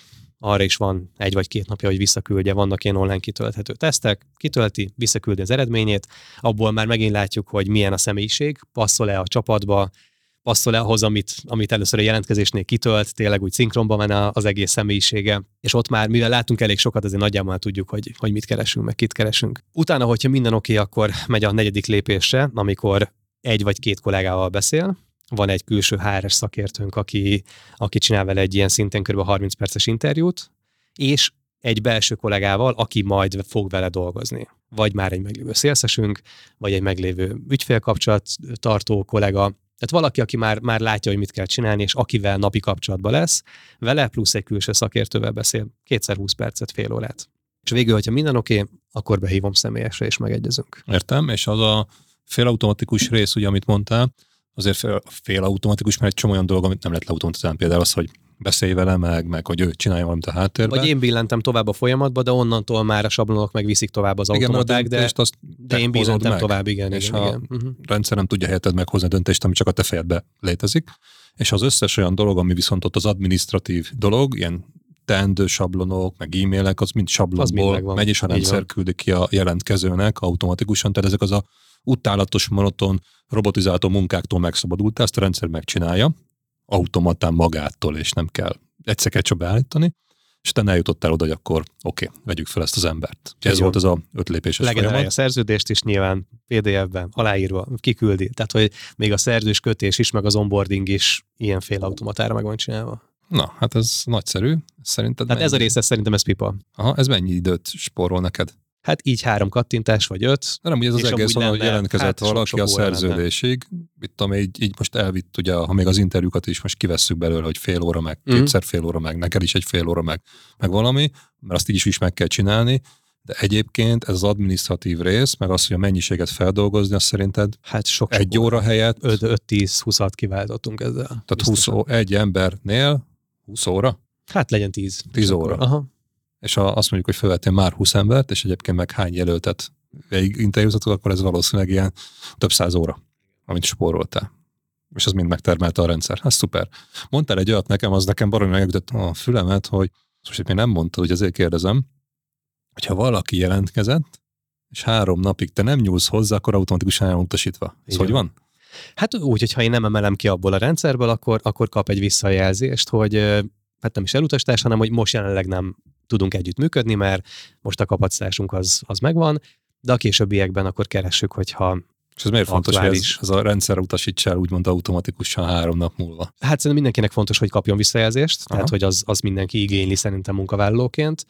arra is van egy vagy két napja, hogy visszaküldje, vannak ilyen online kitölthető tesztek, kitölti, visszaküldi az eredményét, abból már megint látjuk, hogy milyen a személyiség, passzol-e a csapatba, passzol-e ahhoz, amit, amit először a jelentkezésnél kitölt, tényleg úgy szinkronban van az egész személyisége, és ott már, mivel látunk elég sokat, azért nagyjából tudjuk, hogy, hogy mit keresünk, meg kit keresünk. Utána, hogyha minden oké, akkor megy a negyedik lépésre, amikor egy vagy két kollégával beszél, van egy külső HR szakértőnk, aki, aki csinál vele egy ilyen szinten kb. 30 perces interjút, és egy belső kollégával, aki majd fog vele dolgozni. Vagy már egy meglévő szélszesünk, vagy egy meglévő ügyfélkapcsolat tartó kollega, tehát valaki, aki már, már látja, hogy mit kell csinálni, és akivel napi kapcsolatban lesz, vele plusz egy külső szakértővel beszél, kétszer 20 percet, fél órát. És végül, hogyha minden oké, akkor behívom személyesre, és megegyezünk. Értem, és az a félautomatikus rész, ugye, amit mondtál, azért fél, fél automatikus, mert egy csomó olyan dolog, amit nem lehet leautomatizálni. Például az, hogy beszélj vele meg, meg hogy ő csinálja valamit a háttérben. Vagy én billentem tovább a folyamatba, de onnantól már a sablonok meg viszik tovább az igen, automaták, a de, azt de én billentem meg, tovább, igen. És igen, ha igen. Uh-huh. rendszer nem tudja helyetted meghozni a döntést, ami csak a te fejedbe létezik, és az összes olyan dolog, ami viszont ott az administratív dolog, ilyen teendő sablonok, meg e-mailek, az mind sablonból mind megy, és a rendszer küldi ki a jelentkezőnek automatikusan, tehát ezek az a utálatos, monoton, robotizáltó munkáktól megszabadultál, ezt a rendszer megcsinálja, automatán magától, és nem kell egyszer kell beállítani, és te eljutottál oda, hogy akkor oké, okay, vegyük fel ezt az embert. Ez volt az a öt lépéses Legenerálja folyamat. a szerződést is nyilván PDF-ben, aláírva, kiküldi. Tehát, hogy még a szerzős kötés is, meg az onboarding is ilyen fél automatára meg van csinálva. Na, hát ez nagyszerű. Szerinted Hát mennyi? ez a része szerintem ez pipa. Aha, ez mennyi időt spórol neked? Hát így három kattintás, vagy öt. De nem, ugye ez az És egész van, hogy jelentkezett hát valaki a szerződésig, mit tudom, így, így most elvitt, ugye, ha még az interjúkat is most kivesszük belőle, hogy fél óra meg, Mhm. kétszer fél óra meg, neked is egy fél óra meg, meg valami, mert azt így is, is meg kell csinálni, de egyébként ez az administratív rész, meg az, hogy a mennyiséget feldolgozni, azt szerinted Hát sok egy óra helyett, 5-10-20-at kiváltottunk ezzel. tehát 20, Biztosan. ó- egy embernél 20 óra, Hát legyen 10. 10 óra. Aha. és ha azt mondjuk, hogy felvettél már 20 embert, és egyébként meg hány jelöltet végig interjúztatok, akkor ez valószínűleg ilyen több száz óra, amit spóroltál. És az mind megtermelte a rendszer. Ez szuper. Mondtál egy olyat nekem, az nekem baromi megütött a fülemet, hogy most még nem mondtad, hogy azért kérdezem, hogyha valaki jelentkezett, és három napig te nem nyúlsz hozzá, akkor automatikusan el van utasítva. Ez hogy van? Hát úgy, hogyha én nem emelem ki abból a rendszerből, akkor, akkor kap egy visszajelzést, hogy hát nem is elutasítás, hanem hogy most jelenleg nem tudunk együtt működni, mert most a kapacitásunk az, az megvan, de a későbbiekben akkor keressük, hogyha És ez miért fontos, hogy ez, ez a rendszer utasítsa el úgymond automatikusan három nap múlva? Hát szerintem mindenkinek fontos, hogy kapjon visszajelzést, Aha. tehát hogy az, az mindenki igényli szerintem munkavállalóként,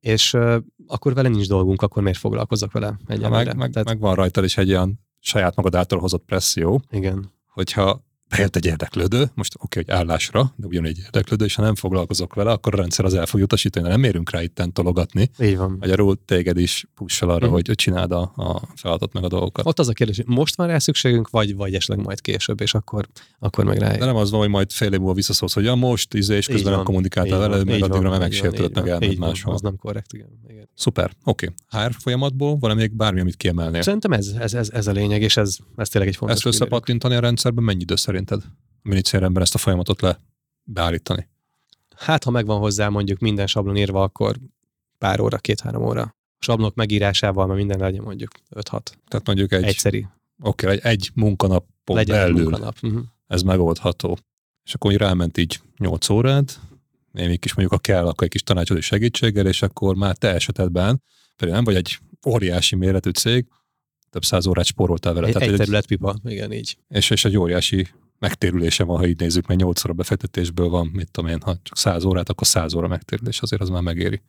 és uh, akkor vele nincs dolgunk, akkor miért foglalkozok vele egyelőre? meg, meg, tehát, meg, van rajta is egy olyan saját magad által hozott presszió, Igen. hogyha bejött egy érdeklődő, most oké, okay, hogy állásra, de ugyanígy érdeklődő, és ha nem foglalkozok vele, akkor a rendszer az el fog utasítani, nem érünk rá itten tologatni. Így van. Magyarul téged is pussal arra, Mhm. uh-huh. hogy csináld a, a feladatot meg a dolgokat. Ott az a kérdés, hogy most van rá szükségünk, vagy, vagy esetleg majd később, és akkor, akkor meg rá. De nem az van, hogy majd fél év múlva visszaszólsz, hogy ja, most, izé, és közben nem kommunikáltál vele, meg addigra van, már megsértődött, meg elment máshol. Az nem korrekt, igen. igen. Szuper, oké. Okay. HR folyamatból van még bármi, amit kiemelnél? Szerintem ez, ez, ez, ez, a lényeg, és ez, ez tényleg egy fontos Ezt összepattintani a rendszerben mennyi idő szerinted? A minicéremben ezt a folyamatot le beállítani. Hát, ha megvan hozzá mondjuk minden sablon írva, akkor pár óra, két-három óra. A sablonok megírásával, mert minden legyen mondjuk 5-6. Tehát mondjuk egy, Egyszeri. oké, egy, egy munkanapon Legyen egy belül munkanap. Uh-huh. ez megoldható. És akkor ráment így 8 órát, még kis mondjuk, ha kell, akkor egy kis tanácsadó segítséggel, és akkor már te esetedben, pedig nem vagy egy óriási méretű cég, több száz órát spóroltál vele. Egy, Tehát egy egy, területpipa, igen, így. és, és egy óriási megtérülése van, ha így nézzük, mert 8 óra befektetésből van, mit tudom én, ha csak 100 órát, akkor 100 óra megtérülés, azért az már megéri.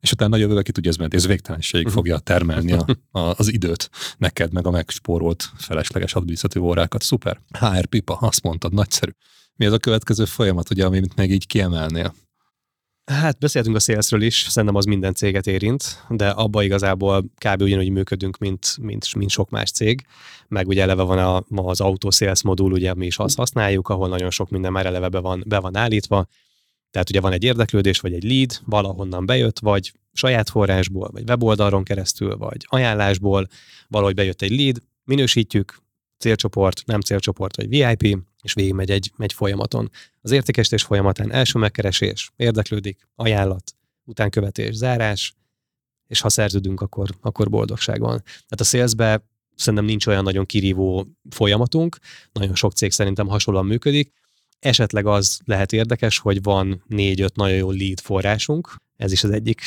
És utána jövővel ki tudja ez menni, ez végtelenségig Mhm. fogja termelni a, a, az időt neked, meg a megspórolt felesleges adminisztratív órákat. Szuper. HR pipa, azt mondtad, nagyszerű. Mi az a következő folyamat, ugye, amit még így kiemelnél? Hát beszéltünk a salesről is, szerintem az minden céget érint, de abba igazából kb. ugyanúgy működünk, mint, mint, mint sok más cég. Meg ugye eleve van a, az sales modul, ugye mi is azt használjuk, ahol nagyon sok minden már eleve be van, be van állítva. Tehát ugye van egy érdeklődés, vagy egy lead, valahonnan bejött, vagy saját forrásból, vagy weboldalon keresztül, vagy ajánlásból, valahogy bejött egy lead, minősítjük, célcsoport, nem célcsoport, vagy VIP, és végigmegy egy, egy folyamaton. Az értékesítés folyamatán első megkeresés, érdeklődik, ajánlat, utánkövetés, zárás, és ha szerződünk, akkor, akkor boldogság van. Tehát a salesbe szerintem nincs olyan nagyon kirívó folyamatunk, nagyon sok cég szerintem hasonlóan működik. Esetleg az lehet érdekes, hogy van négy-öt nagyon jó lead forrásunk, ez is az egyik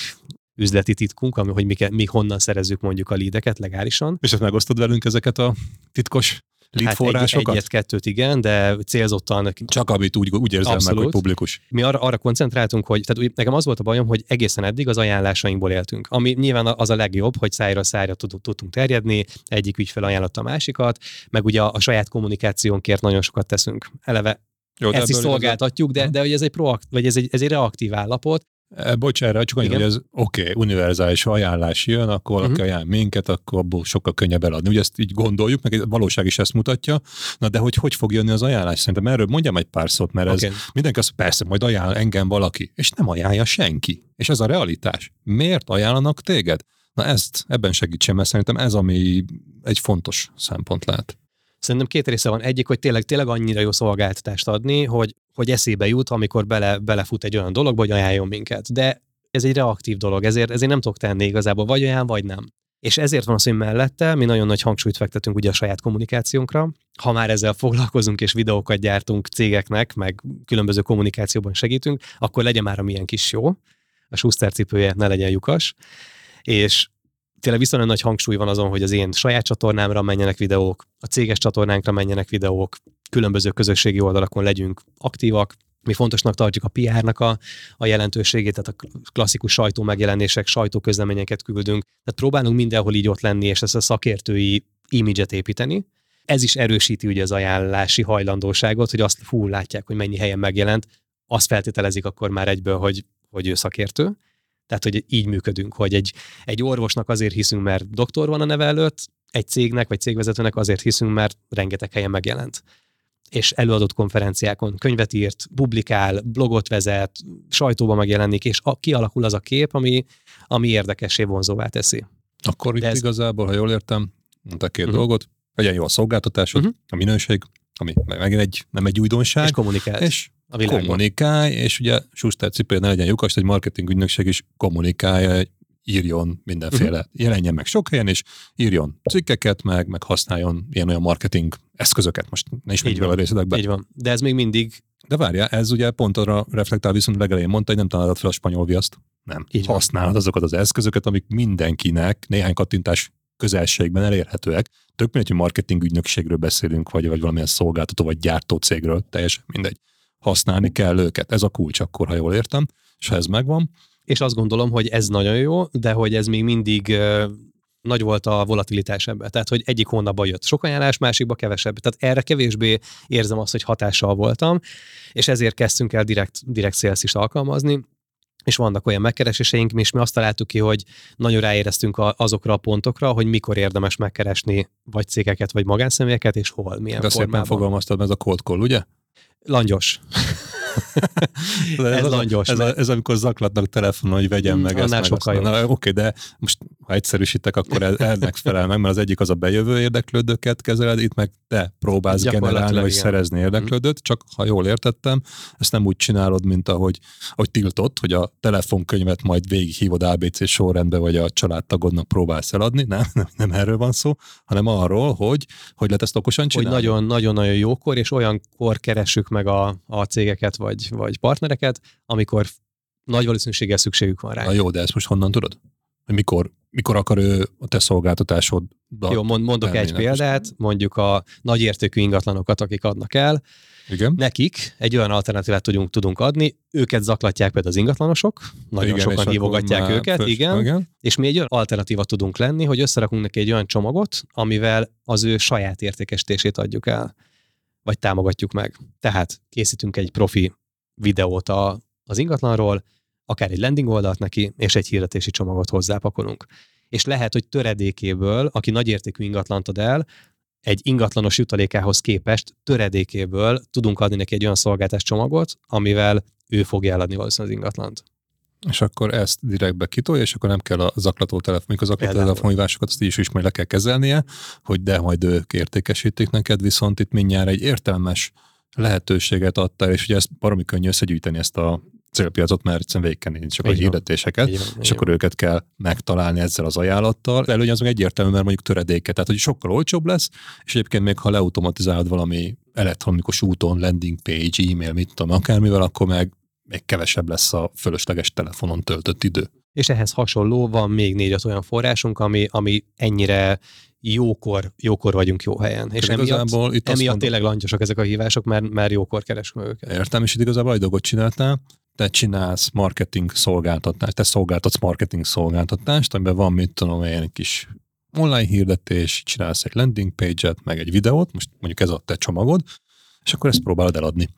üzleti titkunk, ami, hogy mi, mi honnan szerezzük mondjuk a leadeket legálisan. És ezt megosztod velünk ezeket a titkos lead Hát forrásokat? egy, egyet, kettőt igen, de célzottan Csak amit úgy, úgy érzem meg, Abszolút. hogy publikus. mi arra, arra koncentráltunk, hogy tehát úgy, nekem az volt a bajom, hogy egészen eddig az ajánlásainkból éltünk. Ami nyilván az a legjobb, hogy szájra szájra tud, tudtunk terjedni, egyik ügyfél ajánlotta a másikat, meg ugye a, a saját kommunikációnkért nagyon sokat teszünk. Eleve Jó, ezt is szolgáltatjuk, de, de hogy ez egy, proakt, vagy ez egy, ez egy reaktív állapot, E, bocs, erre csak annyi, hogy ez oké, okay, univerzális ajánlás jön, akkor valaki uh-huh. ajánl minket, akkor abból sokkal könnyebb eladni. Ugye ezt így gondoljuk, meg a valóság is ezt mutatja. Na de hogy hogy fog jönni az ajánlás? Szerintem erről mondjam egy pár szót, mert okay. ez mindenki azt persze, majd ajánl engem valaki, és nem ajánlja senki. És ez a realitás. Miért ajánlanak téged? Na ezt, ebben segítsem, mert szerintem ez, ami egy fontos szempont lehet. Szerintem két része van. Egyik, hogy tényleg, tényleg annyira jó szolgáltatást adni, hogy, hogy eszébe jut, amikor bele, belefut egy olyan dologba, hogy ajánljon minket. De ez egy reaktív dolog, ezért, ezért nem tudok tenni igazából, vagy olyan, vagy nem. És ezért van az, hogy mellette mi nagyon nagy hangsúlyt fektetünk ugye a saját kommunikációnkra. Ha már ezzel foglalkozunk és videókat gyártunk cégeknek, meg különböző kommunikációban segítünk, akkor legyen már a milyen kis jó. A Schuster cipője ne legyen lyukas. És tényleg viszonylag nagy hangsúly van azon, hogy az én saját csatornámra menjenek videók, a céges csatornánkra menjenek videók, különböző közösségi oldalakon legyünk aktívak, mi fontosnak tartjuk a PR-nak a, a jelentőségét, tehát a klasszikus sajtó megjelenések, sajtóközleményeket küldünk. Tehát próbálunk mindenhol így ott lenni, és ezt a szakértői imidzset építeni. Ez is erősíti ugye az ajánlási hajlandóságot, hogy azt fú, látják, hogy mennyi helyen megjelent, azt feltételezik akkor már egyből, hogy, hogy ő szakértő. Tehát, hogy így működünk, hogy egy, egy orvosnak azért hiszünk, mert doktor van a neve előtt, egy cégnek vagy cégvezetőnek azért hiszünk, mert rengeteg helyen megjelent és előadott konferenciákon könyvet írt, publikál, blogot vezet, sajtóba megjelenik, és a, kialakul az a kép, ami, ami érdekessé vonzóvá teszi. Akkor itt ez... igazából, ha jól értem, mondta két uh-huh. dolgot, legyen jó a szolgáltatásod, uh-huh. a minőség, ami megint egy, nem egy újdonság. És kommunikál. És a világban. kommunikálj, és ugye Schuster cipője ne legyen lyukas, egy marketing ügynökség is kommunikálja, írjon mindenféle, uh-huh. jelenjen meg sok helyen, és írjon cikkeket, meg, meg használjon ilyen-olyan marketing eszközöket. Most ne is a részletekbe. Így van. De ez még mindig de várja, ez ugye pont arra reflektál, viszont legelején mondta, hogy nem találod fel a spanyol viaszt. Nem. Így Használod azokat az eszközöket, amik mindenkinek néhány kattintás közelségben elérhetőek. Tök mindegy, hogy marketing ügynökségről beszélünk, vagy, vagy valamilyen szolgáltató, vagy gyártó cégről, teljesen mindegy. Használni kell őket. Ez a kulcs akkor, ha jól értem, és ha ez megvan. És azt gondolom, hogy ez nagyon jó, de hogy ez még mindig nagy volt a volatilitás ebben. Tehát, hogy egyik hónapban jött sok ajánlás, másikban kevesebb. Tehát erre kevésbé érzem azt, hogy hatással voltam, és ezért kezdtünk el direkt, direkt sales is alkalmazni, és vannak olyan megkereséseink, és mi azt találtuk ki, hogy nagyon ráéreztünk azokra a pontokra, hogy mikor érdemes megkeresni vagy cégeket, vagy magánszemélyeket, és hol, milyen De formában. szépen fogalmaztad, ez a cold call, ugye? Langyos. ez, ez, langyos. Ez, ez, amikor zaklatnak telefonon, hogy vegyem mm, meg ezt. Meg sokkal Oké, de most ha egyszerűsítek, akkor ez, ennek felel meg, mert az egyik az a bejövő érdeklődőket kezeled, itt meg te próbálsz generálni, vagy szerezni mm. érdeklődőt, csak ha jól értettem, ezt nem úgy csinálod, mint ahogy, ahogy tiltott, hogy a telefonkönyvet majd végighívod ABC sorrendbe, vagy a családtagodnak próbálsz eladni, nem, nem, nem erről van szó, hanem arról, hogy hogy lehet ezt okosan csinálni. Hogy nagyon-nagyon jókor, és olyankor keressük meg a, a cégeket, vagy, vagy partnereket, amikor nagy valószínűséggel szükségük van rá. Na jó, de ezt most honnan tudod? Hogy mikor, mikor akar ő a te szolgáltatásod? Jó, mond, mondok egy példát, mondjuk a nagy értékű ingatlanokat, akik adnak el, igen. Nekik egy olyan alternatívát tudunk, tudunk adni, őket zaklatják például az ingatlanosok, nagyon igen, sokan hívogatják őket, föl, igen, igen, és mi egy olyan alternatíva tudunk lenni, hogy összerakunk neki egy olyan csomagot, amivel az ő saját értékesítését adjuk el vagy támogatjuk meg. Tehát készítünk egy profi videót a, az ingatlanról, akár egy landing oldalt neki, és egy hirdetési csomagot hozzápakolunk. És lehet, hogy töredékéből, aki nagyértékű ingatlant ad el, egy ingatlanos jutalékához képest töredékéből tudunk adni neki egy olyan szolgáltás csomagot, amivel ő fogja eladni valószínűleg az ingatlant. És akkor ezt direktbe kitolja, és akkor nem kell a zaklató telefon, mikor a zaklató telefonhívásokat azt is, is majd le kell kezelnie, hogy de majd ők értékesítik neked, viszont itt mindjárt egy értelmes lehetőséget adtál, és ugye ezt baromi könnyű összegyűjteni ezt a célpiacot, mert egyszerűen végigkenni csak a hirdetéseket, így és így akkor őket kell megtalálni ezzel az ajánlattal. Előny az meg egyértelmű, mert mondjuk töredéke, tehát hogy sokkal olcsóbb lesz, és egyébként még ha leautomatizálod valami elektronikus úton, landing page, e-mail, mit tudom, akármivel, akkor meg még kevesebb lesz a fölösleges telefonon töltött idő. És ehhez hasonló van még négy olyan forrásunk, ami, ami ennyire jókor, jókor vagyunk jó helyen. És emiatt, igazából itt emiatt mondom, tényleg langyosak ezek a hívások, mert, mert jókor keresünk őket. Értem, és itt igazából egy dolgot csináltál, te csinálsz marketing szolgáltatást, te szolgáltatsz marketing szolgáltatást, amiben van, mit tudom, egy kis online hirdetés, csinálsz egy landing page-et, meg egy videót, most mondjuk ez a te csomagod, és akkor ezt próbálod eladni.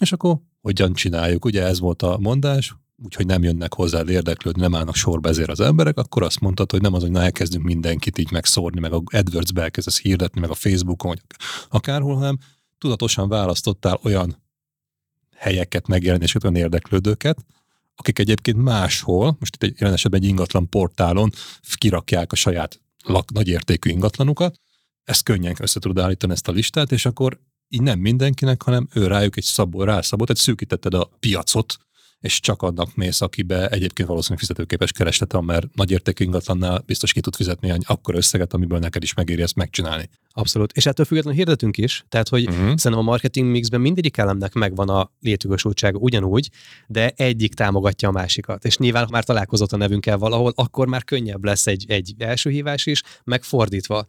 És akkor hogyan csináljuk. Ugye ez volt a mondás, úgyhogy nem jönnek hozzá érdeklődni, nem állnak sorba ezért az emberek, akkor azt mondtad, hogy nem az, hogy na elkezdünk mindenkit így megszórni, meg a AdWords-be elkezdesz hirdetni, meg a Facebookon, vagy akárhol, hanem tudatosan választottál olyan helyeket, megjelenéseket, olyan érdeklődőket, akik egyébként máshol, most itt egy, jelen esetben egy ingatlan portálon kirakják a saját lak, nagyértékű ingatlanukat, ezt könnyen össze tudod állítani ezt a listát, és akkor így nem mindenkinek, hanem ő rájuk egy szabó, rászabott, egy szűkítetted a piacot, és csak annak mész, akibe egyébként valószínűleg fizetőképes kereslete mert nagy értékű ingatlannál biztos ki tud fizetni egy akkor összeget, amiből neked is megéri ezt megcsinálni. Abszolút. És ettől függetlenül hirdetünk is, tehát hogy uh-huh. szerintem a marketing mixben mindegyik elemnek megvan a létjogosultsága ugyanúgy, de egyik támogatja a másikat. És nyilván, ha már találkozott a nevünkkel valahol, akkor már könnyebb lesz egy, egy első hívás is, megfordítva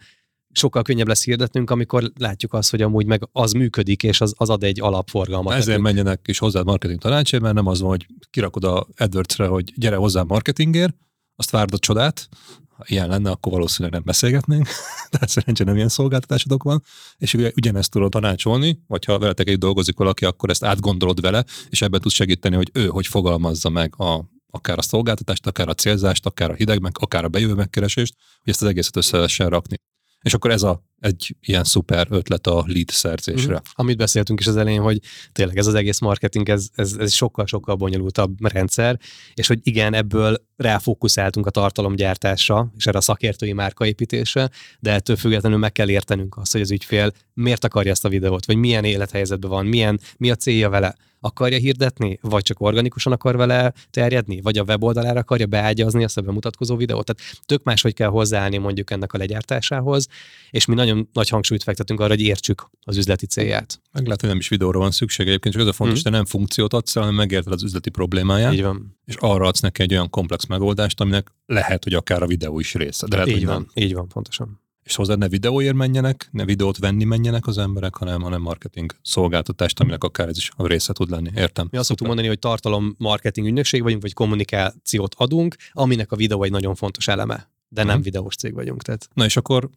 sokkal könnyebb lesz hirdetnünk, amikor látjuk azt, hogy amúgy meg az működik, és az, az ad egy alapforgalmat. Ezért nekünk. menjenek is hozzá marketing tanácsért, mert nem az van, hogy kirakod a AdWords-re, hogy gyere hozzá marketingért, azt várd a csodát, ha ilyen lenne, akkor valószínűleg nem beszélgetnénk, tehát szerencsére nem ilyen szolgáltatásodok van, és ugye ugyanezt tudod tanácsolni, vagy ha veletek egy dolgozik valaki, akkor ezt átgondolod vele, és ebben tudsz segíteni, hogy ő hogy fogalmazza meg a, akár a szolgáltatást, akár a célzást, akár a hideg, meg, akár a bejövő megkeresést, hogy ezt az egészet össze lehessen rakni. És akkor ez a, egy ilyen szuper ötlet a lead szerzésre. Mm. Amit beszéltünk is az elején, hogy tényleg ez az egész marketing, ez, ez, ez sokkal-sokkal bonyolultabb rendszer, és hogy igen, ebből ráfókuszáltunk a tartalomgyártásra, és erre a szakértői márkaépítésre, de ettől függetlenül meg kell értenünk azt, hogy az ügyfél miért akarja ezt a videót, vagy milyen élethelyzetben van, milyen, mi a célja vele akarja hirdetni, vagy csak organikusan akar vele terjedni, vagy a weboldalára akarja beágyazni ezt a bemutatkozó videót. Tehát tök máshogy kell hozzáállni mondjuk ennek a legyártásához, és mi nagyon nagy hangsúlyt fektetünk arra, hogy értsük az üzleti célját. Meg lehet, hogy nem is videóra van szükség egyébként, csak az a fontos, mm. hogy te nem funkciót adsz, hanem megérted az üzleti problémáját. Így van. És arra adsz neki egy olyan komplex megoldást, aminek lehet, hogy akár a videó is része. De lehet, így hogy van, nem. így van, pontosan és hozzá ne videóért menjenek, ne videót venni menjenek az emberek, hanem, hanem marketing szolgáltatást, aminek akár ez is a része tud lenni. Értem. Mi azt szoktuk mondani, hogy tartalom marketing ügynökség vagyunk, vagy kommunikációt adunk, aminek a videó egy nagyon fontos eleme, de nem uh-huh. videós cég vagyunk. Tehát. Na és akkor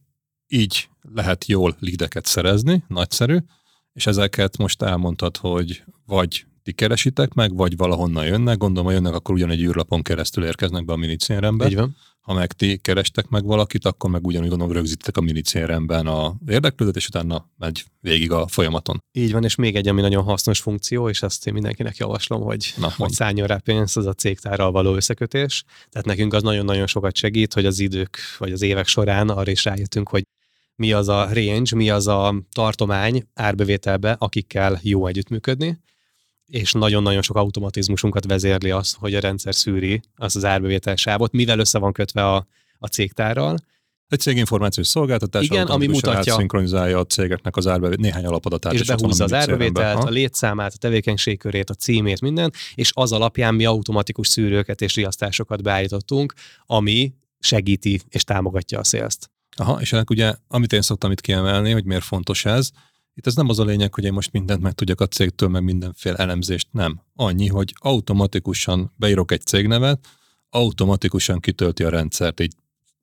így lehet jól lideket szerezni, nagyszerű, és ezeket most elmondtad, hogy vagy ti keresitek meg, vagy valahonnan jönnek, gondolom, ha jönnek, akkor ugyanegy űrlapon keresztül érkeznek be a minicérembe. Így van ha meg ti kerestek meg valakit, akkor meg ugyanúgy gondolom rögzítitek a minicéremben a érdeklődőt, és utána megy végig a folyamaton. Így van, és még egy, ami nagyon hasznos funkció, és azt én mindenkinek javaslom, hogy, Na, hogy szálljon rá pénzt, az a cégtárral való összekötés. Tehát nekünk az nagyon-nagyon sokat segít, hogy az idők vagy az évek során arra is rájöttünk, hogy mi az a range, mi az a tartomány árbevételbe, akikkel jó együttműködni, és nagyon-nagyon sok automatizmusunkat vezérli az, hogy a rendszer szűri az az árbevétel sávot, mivel össze van kötve a, a cégtárral. Egy céginformációs szolgáltatás, Igen, ami mutatja. Szinkronizálja a cégeknek az árbevétel, néhány alapadatát. És, és behúzza az árbevételt, a létszámát, a tevékenységkörét, a címét, minden, és az alapján mi automatikus szűrőket és riasztásokat beállítottunk, ami segíti és támogatja a szélzt. Aha, és ennek ugye, amit én szoktam itt kiemelni, hogy miért fontos ez, itt ez nem az a lényeg, hogy én most mindent meg tudjak a cégtől, meg mindenféle elemzést, nem. Annyi, hogy automatikusan beírok egy cégnevet, automatikusan kitölti a rendszert így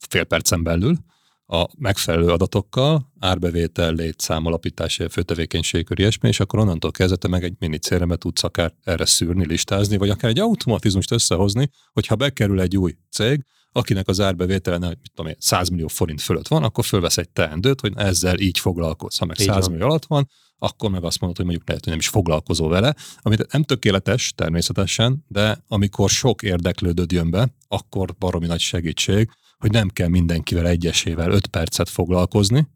fél percen belül, a megfelelő adatokkal, árbevétel, létszám, alapítás, főtevékenység, ilyesmi, és akkor onnantól kezdete meg egy mini célremet tudsz akár erre szűrni, listázni, vagy akár egy automatizmust összehozni, hogyha bekerül egy új cég, akinek az árbevétele, mit tudom én, 100 millió forint fölött van, akkor fölvesz egy teendőt, hogy ezzel így foglalkoz. Ha meg így 100 van. millió alatt van, akkor meg azt mondod, hogy mondjuk lehet, hogy nem is foglalkozol vele, amit nem tökéletes természetesen, de amikor sok érdeklődőd jön be, akkor baromi nagy segítség, hogy nem kell mindenkivel egyesével 5 percet foglalkozni,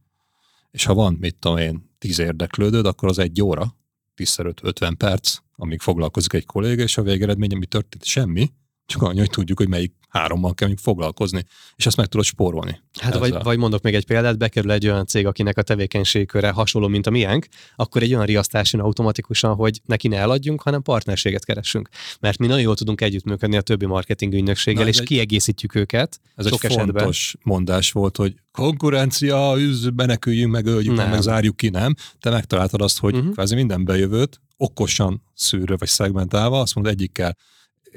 és ha van, mit tudom én, 10 érdeklődőd, akkor az egy óra, 10 50 perc, amíg foglalkozik egy kolléga, és a végeredmény, mi történt? Semmi, csak annyi, hogy tudjuk, hogy melyik hárommal kell foglalkozni, és ezt meg tudod spórolni. Hát vagy, vagy mondok még egy példát, bekerül egy olyan cég, akinek a tevékenységköre hasonló, mint a miénk, akkor egy olyan riasztás jön automatikusan, hogy neki ne eladjunk, hanem partnerséget keressünk. Mert mi nagyon jól tudunk együttműködni a többi marketing ügynökséggel, Na, és egy, kiegészítjük őket. Ez sok egy esetben. fontos mondás volt, hogy konkurencia, üz, meneküljünk, meg öljük, nem. meg zárjuk ki, nem. Te megtaláltad azt, hogy uh-huh. kvázi minden bejövőt okosan szűrő vagy szegmentálva, azt mondod egyikkel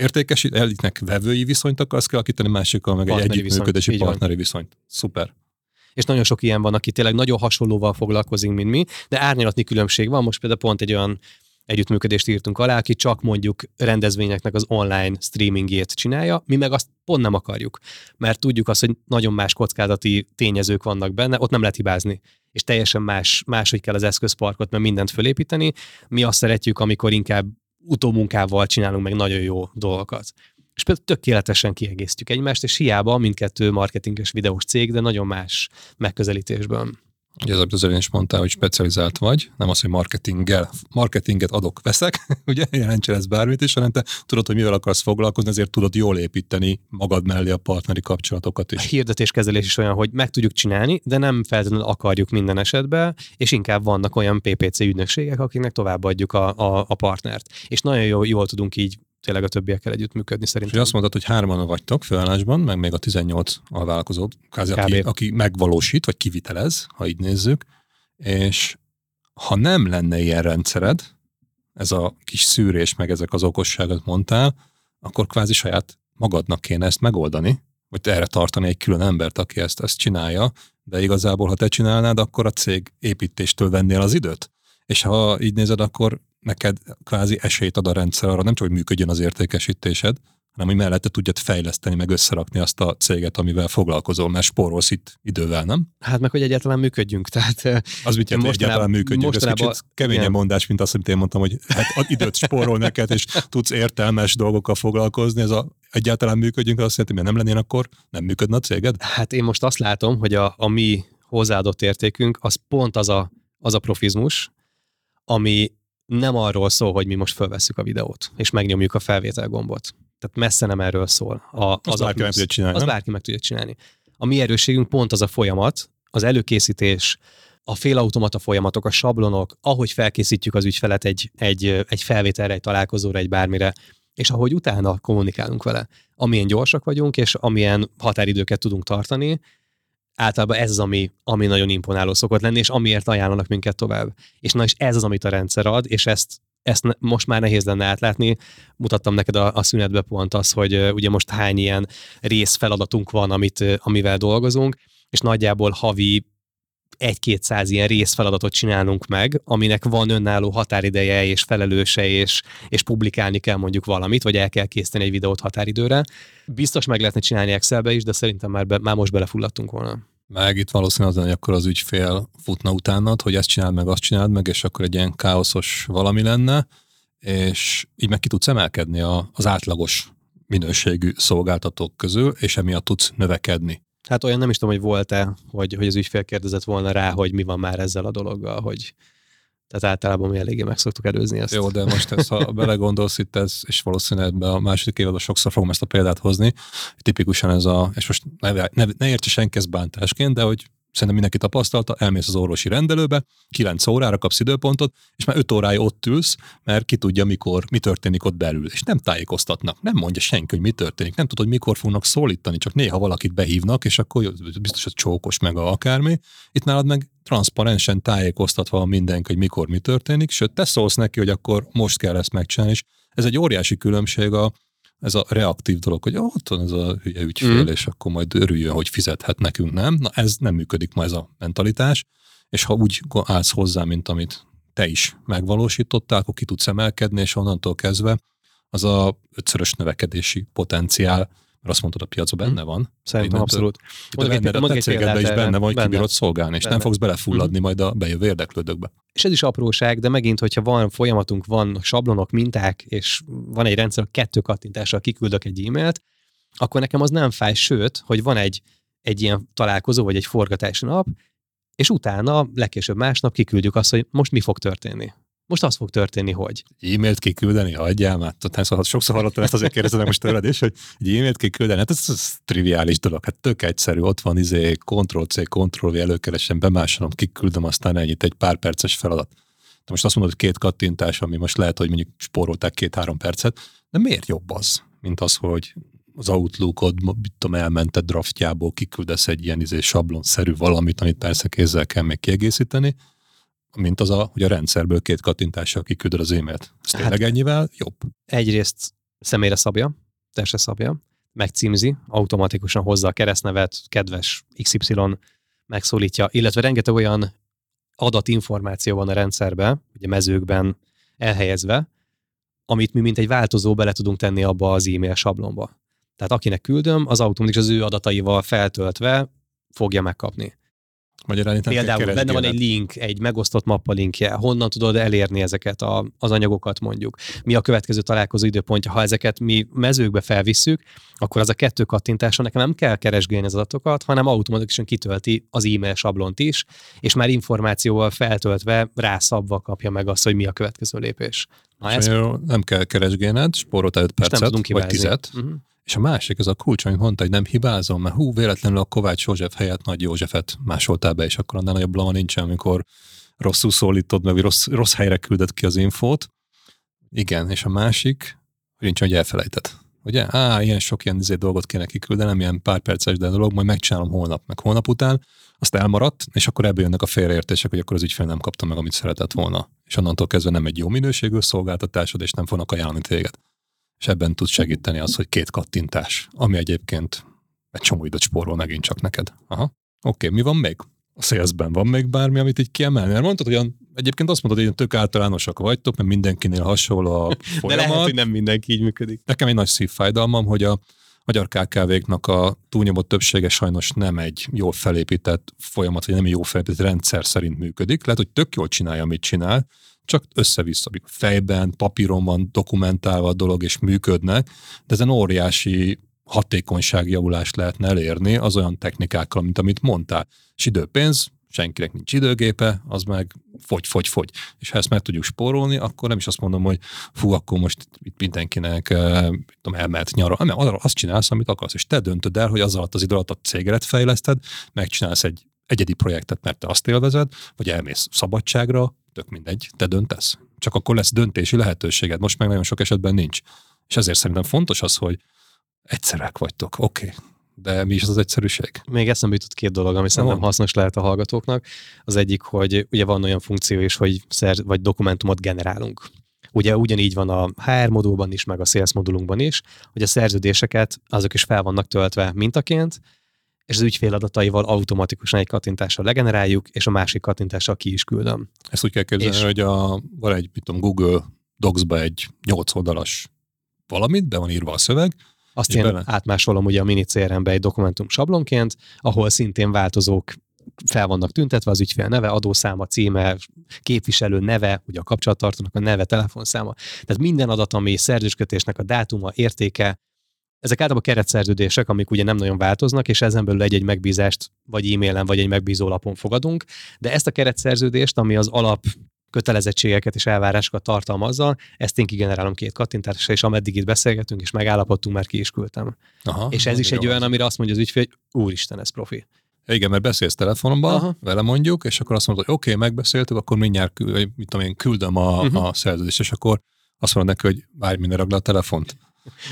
értékesít, egyiknek vevői viszonyt akarsz kialakítani, másikkal meg partneri egy együttműködési viszont, partneri viszonyt. Szuper és nagyon sok ilyen van, aki tényleg nagyon hasonlóval foglalkozik, mint mi, de árnyalatni különbség van. Most például pont egy olyan együttműködést írtunk alá, aki csak mondjuk rendezvényeknek az online streamingjét csinálja, mi meg azt pont nem akarjuk, mert tudjuk azt, hogy nagyon más kockázati tényezők vannak benne, ott nem lehet hibázni, és teljesen más, máshogy kell az eszközparkot, mert mindent fölépíteni. Mi azt szeretjük, amikor inkább utómunkával csinálunk meg nagyon jó dolgokat. És például tökéletesen kiegészítjük egymást, és hiába mindkettő marketinges videós cég, de nagyon más megközelítésben. Ugye ez az is mondtál, hogy specializált vagy, nem az, hogy marketinggel, marketinget adok, veszek, ugye jelentsen ez bármit is, hanem te tudod, hogy mivel akarsz foglalkozni, ezért tudod jól építeni magad mellé a partneri kapcsolatokat is. A hirdetéskezelés is olyan, hogy meg tudjuk csinálni, de nem feltétlenül akarjuk minden esetben, és inkább vannak olyan PPC ügynökségek, akiknek továbbadjuk a, a, a partnert. És nagyon jól, jól tudunk így tényleg a többiekkel együttműködni szerintem. És azt mondtad, hogy hárman vagytok főállásban, meg még a 18 alvállalkozó, kázi, aki, aki megvalósít, vagy kivitelez, ha így nézzük, és ha nem lenne ilyen rendszered, ez a kis szűrés, meg ezek az okosságot mondtál, akkor kvázi saját magadnak kéne ezt megoldani, vagy erre tartani egy külön embert, aki ezt, ezt csinálja, de igazából, ha te csinálnád, akkor a cég építéstől vennél az időt. És ha így nézed, akkor neked kvázi esélyt ad a rendszer arra, nem csak, hogy működjön az értékesítésed, hanem hogy mellette tudjad fejleszteni, meg összerakni azt a céget, amivel foglalkozol, mert spórolsz itt idővel, nem? Hát meg, hogy egyáltalán működjünk. Tehát, az mit jelent, egyáltalán működjünk? Ez kicsit keményen mondás, mint azt, amit én mondtam, hogy hát időt spórol neked, és tudsz értelmes dolgokkal foglalkozni. Ez a egyáltalán működjünk, azt jelenti, hogy nem lennél, akkor nem működne a céged? Hát én most azt látom, hogy a, a mi hozzáadott értékünk az pont az a, az a profizmus, ami nem arról szól, hogy mi most felvesszük a videót, és megnyomjuk a felvétel gombot. Tehát messze nem erről szól. A, az az bárki meg tudja csinálni. Az bárki meg tudja csinálni. A mi erősségünk pont az a folyamat, az előkészítés, a félautomata folyamatok, a sablonok, ahogy felkészítjük az ügyfelet egy, egy, egy felvételre, egy találkozóra, egy bármire, és ahogy utána kommunikálunk vele. Amilyen gyorsak vagyunk, és amilyen határidőket tudunk tartani, általában ez az, ami, ami nagyon imponáló szokott lenni, és amiért ajánlanak minket tovább. És na és ez az, amit a rendszer ad, és ezt ezt most már nehéz lenne átlátni. Mutattam neked a, a szünetbe pont az, hogy ugye most hány ilyen részfeladatunk van, amit, amivel dolgozunk, és nagyjából havi egy-kétszáz ilyen részfeladatot csinálunk meg, aminek van önálló határideje és felelőse, és, és publikálni kell mondjuk valamit, vagy el kell készíteni egy videót határidőre. Biztos meg lehetne csinálni Excelbe is, de szerintem már, be, már most belefulladtunk volna. Meg itt valószínűleg az, hogy akkor az ügyfél futna utánad, hogy ezt csináld meg, azt csináld meg, és akkor egy ilyen káoszos valami lenne, és így meg ki tudsz emelkedni a, az átlagos minőségű szolgáltatók közül, és emiatt tudsz növekedni. Hát olyan nem is tudom, hogy volt-e, hogy, hogy az ügyfél kérdezett volna rá, hogy mi van már ezzel a dologgal, hogy tehát általában mi eléggé meg szoktuk előzni ezt. Jó, de most ezt, ha belegondolsz itt, ez, és valószínűleg ebbe a második évadban sokszor fogom ezt a példát hozni, tipikusan ez a, és most ne, ne, ne értse senki ezt bántásként, de hogy szerintem mindenki tapasztalta, elmész az orvosi rendelőbe, 9 órára kapsz időpontot, és már 5 órája ott ülsz, mert ki tudja, mikor, mi történik ott belül. És nem tájékoztatnak, nem mondja senki, hogy mi történik, nem tudod, hogy mikor fognak szólítani, csak néha valakit behívnak, és akkor biztos, hogy csókos meg a akármi. Itt nálad meg transzparensen tájékoztatva mindenki, hogy mikor mi történik, sőt, te szólsz neki, hogy akkor most kell ezt megcsinálni, és ez egy óriási különbség a, ez a reaktív dolog, hogy ott van ez a hülye ügyfél, mm. és akkor majd örüljön, hogy fizethet nekünk, nem? Na ez nem működik ma ez a mentalitás, és ha úgy állsz hozzá, mint amit te is megvalósítottál, akkor ki tudsz emelkedni, és onnantól kezdve az a ötszörös növekedési potenciál mert azt mondtad, a piacban benne van. Szerintem abszolút. Benne, a cégedben is benne van, hogy benne. kibírod szolgálni, és benne. nem fogsz belefulladni mm. majd a bejövő érdeklődőkbe. És ez is apróság, de megint, hogyha van folyamatunk, van sablonok, minták, és van egy rendszer, kettő kattintással kiküldök egy e-mailt, akkor nekem az nem fáj, sőt, hogy van egy, egy ilyen találkozó, vagy egy forgatási nap, és utána, legkésőbb másnap kiküldjük azt, hogy most mi fog történni. Most az fog történni, hogy. E-mailt kiküldeni, hagyjál már. Tehát sokszor hallottam ezt, azért kérdezem most tőled is, hogy egy e-mailt kiküldeni, hát ez, ez triviális dolog, hát tök egyszerű, ott van izé, Ctrl-C, Ctrl-V, előkeresem, bemásolom, kiküldöm, aztán ennyit, egy pár perces feladat. De most azt mondod, hogy két kattintás, ami most lehet, hogy mondjuk spórolták két-három percet, de miért jobb az, mint az, hogy az Outlookod, mit tudom, elmented draftjából, kiküldesz egy ilyen izé sablonszerű valamit, amit persze kézzel kell még kiegészíteni, mint az, a, hogy a rendszerből két kattintással kiküldöd az e-mailt. Ez hát, tényleg ennyivel jobb? Egyrészt személyre szabja, testre szabja, megcímzi, automatikusan hozza a keresztnevet, kedves XY megszólítja, illetve rengeteg olyan adatinformáció van a rendszerben, ugye mezőkben, elhelyezve, amit mi mint egy változó bele tudunk tenni abba az e-mail sablonba. Tehát akinek küldöm, az automatikus az ő adataival feltöltve fogja megkapni. Magyarán Például benne van egy link, egy megosztott mappa linkje, honnan tudod elérni ezeket a, az anyagokat mondjuk. Mi a következő találkozó időpontja, ha ezeket mi mezőkbe felvisszük, akkor az a kettő kattintáson nekem nem kell keresgélni az adatokat, hanem automatikusan kitölti az e-mail sablont is, és már információval feltöltve, rászabva kapja meg azt, hogy mi a következő lépés. Na, ez... Nem kell keresgélned, spóroltál 5 percet, vagy 10 uh-huh. És a másik, ez a kulcs, amit mondta, hogy nem hibázom, mert hú, véletlenül a Kovács József helyett Nagy Józsefet másoltál be, és akkor annál nagyobb lama nincsen, amikor rosszul szólítod, meg rossz, rossz helyre küldött ki az infót. Igen, és a másik, hogy nincs, hogy elfelejtett. Ugye? Á, ilyen sok ilyen izé dolgot kéne kiküldenem, ilyen pár perces de dolog, majd megcsinálom holnap, meg holnap után, azt elmaradt, és akkor ebből jönnek a félreértések, hogy akkor az ügyfél nem kapta meg, amit szeretett volna. És onnantól kezdve nem egy jó minőségű szolgáltatásod, és nem fognak ajánlani téged és ebben tud segíteni az, hogy két kattintás, ami egyébként egy csomó időt spórol megint csak neked. Aha. Oké, okay, mi van még? A salesben van még bármi, amit így kiemelni? Mert mondtad, hogy egyébként azt mondod, hogy tök általánosak vagytok, mert mindenkinél hasonló a folyamat. De lehet, hogy nem mindenki így működik. Nekem egy nagy szívfájdalmam, hogy a magyar KKV-knak a túlnyomott többsége sajnos nem egy jól felépített folyamat, vagy nem egy jól felépített rendszer szerint működik. Lehet, hogy tök jól csinálja, amit csinál, csak össze-vissza, fejben, papíron van dokumentálva a dolog, és működnek, de ezen óriási hatékonyságjavulást lehetne elérni az olyan technikákkal, mint amit mondtál. És időpénz, senkinek nincs időgépe, az meg fogy, fogy, fogy. És ha ezt meg tudjuk spórolni, akkor nem is azt mondom, hogy fú, akkor most itt mindenkinek eh, tudom, elmehet nyara, hanem azt csinálsz, amit akarsz, és te döntöd el, hogy az alatt az idő alatt a cégedet fejleszted, megcsinálsz egy egyedi projektet, mert te azt élvezed, vagy elmész szabadságra, tök mindegy, te döntesz. Csak akkor lesz döntési lehetőséged, most meg nagyon sok esetben nincs. És ezért szerintem fontos az, hogy egyszerek vagytok, oké, okay. de mi is az egyszerűség? Még eszembe jutott két dolog, ami szerintem van. hasznos lehet a hallgatóknak. Az egyik, hogy ugye van olyan funkció is, hogy szer vagy dokumentumot generálunk. Ugye ugyanígy van a HR modulban is, meg a sales modulunkban is, hogy a szerződéseket azok is fel vannak töltve mintaként, és az ügyfél adataival automatikusan egy kattintással legeneráljuk, és a másik kattintással ki is küldöm. Ezt úgy kell képzelni, és... hogy a, van egy, mit tudom, Google Docs-ba egy 8 oldalas valamit, be van írva a szöveg, azt én bele... átmásolom ugye a mini CRM-be egy dokumentum sablonként, ahol szintén változók fel vannak tüntetve, az ügyfél neve, adószáma, címe, képviselő neve, ugye a kapcsolattartónak a neve, telefonszáma. Tehát minden adat, ami szerződéskötésnek a dátuma, értéke, ezek általában keretszerződések, amik ugye nem nagyon változnak, és ezen belül egy-egy megbízást vagy e-mailen, vagy egy megbízólapon fogadunk, de ezt a keretszerződést, ami az alap kötelezettségeket és elvárásokat tartalmazza, ezt én kigenerálom két kattintásra, és ameddig itt beszélgetünk, és megállapodtunk, már ki is küldtem. Aha, és ez is egy olyan, amire azt mondja az ügyfél, hogy úristen, ez profi. Igen, mert beszélsz telefonban, Aha. vele mondjuk, és akkor azt mondod, hogy oké, okay, megbeszéltük, akkor mindjárt mit tudom én, küldöm a, uh-huh. a szerződést, és akkor azt mondod neki, hogy várj, minden ragd a telefont.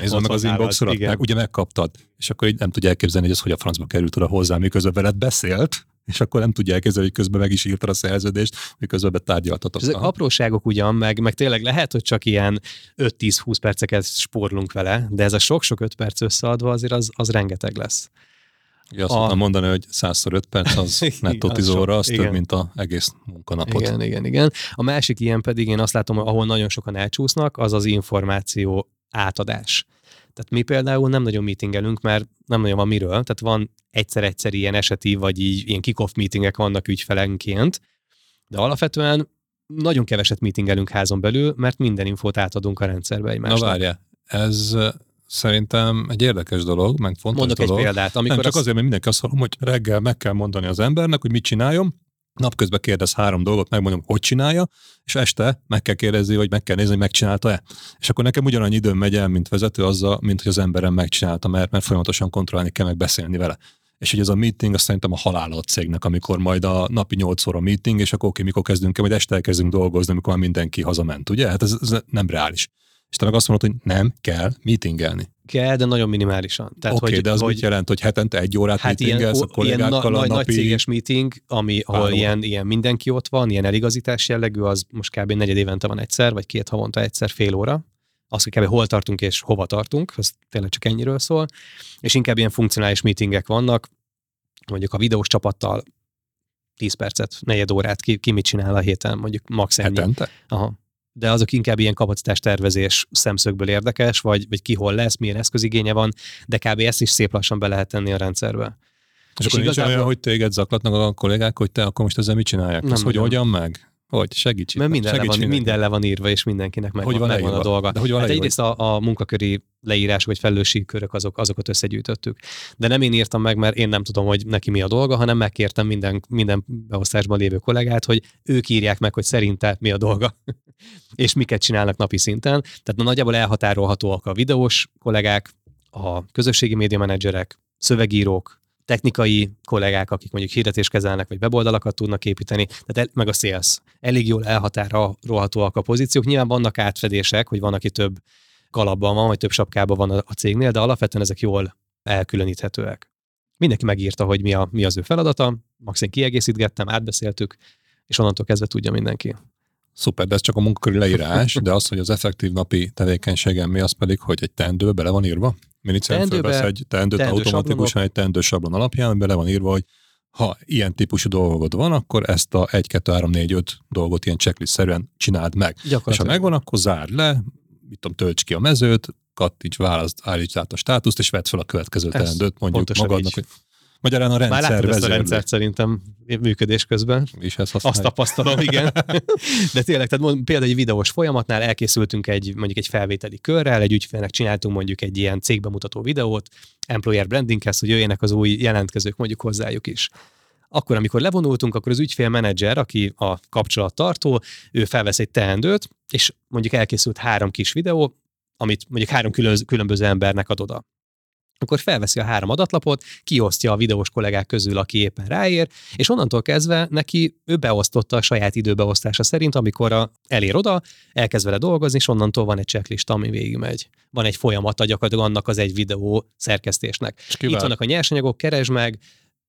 Nézd meg az inboxodat, meg ugye megkaptad, és akkor így nem tudja elképzelni, hogy ez hogy a francba került oda hozzá, miközben veled beszélt, és akkor nem tudja elképzelni, hogy közben meg is írta a szerződést, miközben betárgyaltatok. Ezek apróságok ugyan, meg, meg tényleg lehet, hogy csak ilyen 5-10-20 perceket spórlunk vele, de ez a sok-sok 5 perc összeadva azért az, az rengeteg lesz. Ugye azt a... mondani, hogy 100 5 perc az nettó 10 óra, az igen. több, mint az egész munkanapot. Igen, igen, igen. A másik ilyen pedig én azt látom, ahol nagyon sokan elcsúsznak, az az információ átadás. Tehát mi például nem nagyon meetingelünk, mert nem nagyon van miről. Tehát van egyszer-egyszer ilyen eseti, vagy így ilyen kick-off meetingek vannak ügyfelenként, de alapvetően nagyon keveset meetingelünk házon belül, mert minden infót átadunk a rendszerbe egymásnak. Na várja, ez szerintem egy érdekes dolog, meg fontos Mondok dolog. egy példát. Amikor nem csak az... azért, mert mindenki azt hallom, hogy reggel meg kell mondani az embernek, hogy mit csináljon, napközben kérdez három dolgot, megmondom, hogy csinálja, és este meg kell kérdezni, vagy meg kell nézni, hogy megcsinálta-e. És akkor nekem ugyanannyi időm megy el, mint vezető, azzal, mint hogy az emberem megcsinálta, mert, mert folyamatosan kontrollálni kell, meg beszélni vele. És hogy ez a meeting, azt szerintem a halála a cégnek, amikor majd a napi 8 óra meeting, és akkor oké, mikor kezdünk el, majd este elkezdünk dolgozni, amikor már mindenki hazament, ugye? Hát ez, ez nem reális. És te meg azt mondod, hogy nem kell meetingelni. Kell, de nagyon minimálisan. Oké, okay, hogy, de az hogy, mit jelent, hogy hetente egy órát hát ilyen, a kollégákkal ilyen na, a napi... Nagy céges meeting, ami, ahol ilyen, ilyen mindenki ott van, ilyen eligazítás jellegű, az most kb. negyed évente van egyszer, vagy két havonta egyszer fél óra. Az, hogy kb. hol tartunk és hova tartunk, az tényleg csak ennyiről szól. És inkább ilyen funkcionális meetingek vannak, mondjuk a videós csapattal 10 percet, negyed órát, ki, ki mit csinál a héten, mondjuk max ennyi. Hetente? Aha de azok inkább ilyen kapacitástervezés szemszögből érdekes, vagy, vagy ki hol lesz, milyen eszközigénye van, de kb. ezt is szép lassan be lehet tenni a rendszerbe. És, és akkor igazából... nincs olyan, hogy téged zaklatnak a kollégák, hogy te akkor most ezzel mit csinálják? Nem, Ez hogy hogyan meg? Hogy segíts Mert minden, le van, minden le van írva, és mindenkinek meg, hogy van, megvan a dolga. De hogy van hát egyrészt a, a munkaköri leírások vagy felelősségi körök azok, azokat összegyűjtöttük. De nem én írtam meg, mert én nem tudom, hogy neki mi a dolga, hanem megkértem minden, minden beosztásban lévő kollégát, hogy ők írják meg, hogy szerinte mi a dolga, és miket csinálnak napi szinten. Tehát na, nagyjából elhatárolhatóak a videós kollégák, a közösségi média menedzserek, szövegírók, technikai kollégák, akik mondjuk hirdetést kezelnek, vagy weboldalakat tudnak építeni, tehát el, meg a sales. Elég jól elhatárolhatóak a pozíciók. Nyilván vannak átfedések, hogy van, aki több kalapban van, vagy több sapkában van a, a cégnél, de alapvetően ezek jól elkülöníthetőek. Mindenki megírta, hogy mi, a, mi az ő feladata, max kiegészítgettem, átbeszéltük, és onnantól kezdve tudja mindenki. Szuper, de ez csak a munkaköri leírás, de az, hogy az effektív napi tevékenységem mi, az pedig, hogy egy teendő bele van írva. Minicen fölvesz egy teendőt teendő automatikusan sablonok. egy teendő sablon alapján, bele van írva, hogy ha ilyen típusú dolgod van, akkor ezt a 1, 2, 3, 4, 5 dolgot ilyen checklist-szerűen csináld meg. És ha megvan, akkor zárd le, mit tudom, tölts ki a mezőt, kattints, választ, állíts át a státuszt, és vedd fel a következő teendőt, mondjuk magadnak, így. hogy Magyarán a rendszer Már ezt a rendszert szerintem működés közben. És ezt Azt tapasztalom, igen. De tényleg, tehát például egy videós folyamatnál elkészültünk egy mondjuk egy felvételi körrel, egy ügyfélnek csináltunk mondjuk egy ilyen cégbemutató videót, employer brandinghez, hogy jöjjenek az új jelentkezők mondjuk hozzájuk is. Akkor, amikor levonultunk, akkor az ügyfélmenedzser, aki a kapcsolattartó, ő felvesz egy teendőt, és mondjuk elkészült három kis videó, amit mondjuk három különböző embernek ad oda akkor felveszi a három adatlapot, kiosztja a videós kollégák közül, aki éppen ráér, és onnantól kezdve neki ő beosztotta a saját időbeosztása szerint, amikor a, elér oda, elkezd vele dolgozni, és onnantól van egy checklist, ami végigmegy. Van egy folyamata gyakorlatilag annak az egy videó szerkesztésnek. Itt vannak a nyersanyagok, keresd meg,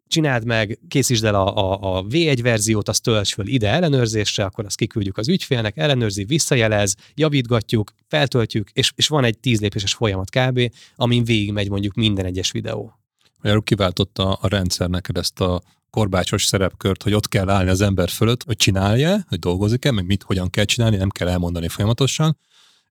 csináld meg, készítsd el a, a, a V1 verziót, azt tölts föl ide ellenőrzésre, akkor azt kiküldjük az ügyfélnek, ellenőrzi, visszajelez, javítgatjuk, feltöltjük, és, és van egy tíz lépéses folyamat kb., amin végigmegy mondjuk minden egyes videó. Magyarul kiváltotta a rendszer neked ezt a korbácsos szerepkört, hogy ott kell állni az ember fölött, hogy csinálja, hogy dolgozik-e, meg mit, hogyan kell csinálni, nem kell elmondani folyamatosan,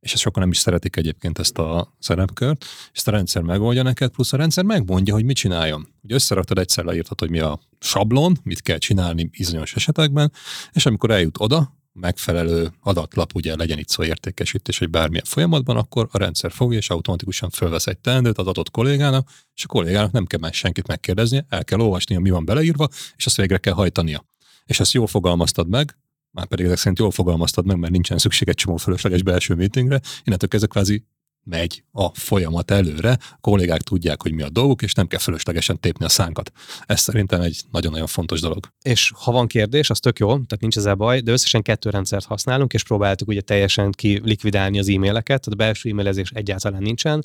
és ezt sokan nem is szeretik egyébként ezt a szerepkört, és ezt a rendszer megoldja neked, plusz a rendszer megmondja, hogy mit csináljon. Ugye összeraktad egyszer leírtad, hogy mi a sablon, mit kell csinálni bizonyos esetekben, és amikor eljut oda, megfelelő adatlap, ugye legyen itt szó értékesítés, vagy bármilyen folyamatban, akkor a rendszer fogja, és automatikusan fölvesz egy teendőt az adott kollégának, és a kollégának nem kell más senkit megkérdeznie, el kell olvasnia, mi van beleírva, és azt végre kell hajtania. És ezt jól fogalmaztad meg, már pedig ezek szerint jól fogalmaztad meg, mert nincsen szükség egy csomó fölösleges belső meetingre, innentől kezdve kvázi megy a folyamat előre, a kollégák tudják, hogy mi a dolguk, és nem kell fölöslegesen tépni a szánkat. Ez szerintem egy nagyon-nagyon fontos dolog. És ha van kérdés, az tök jó, tehát nincs ezzel baj, de összesen kettő rendszert használunk, és próbáltuk ugye teljesen ki likvidálni az e-maileket, tehát a belső e-mailezés egyáltalán nincsen.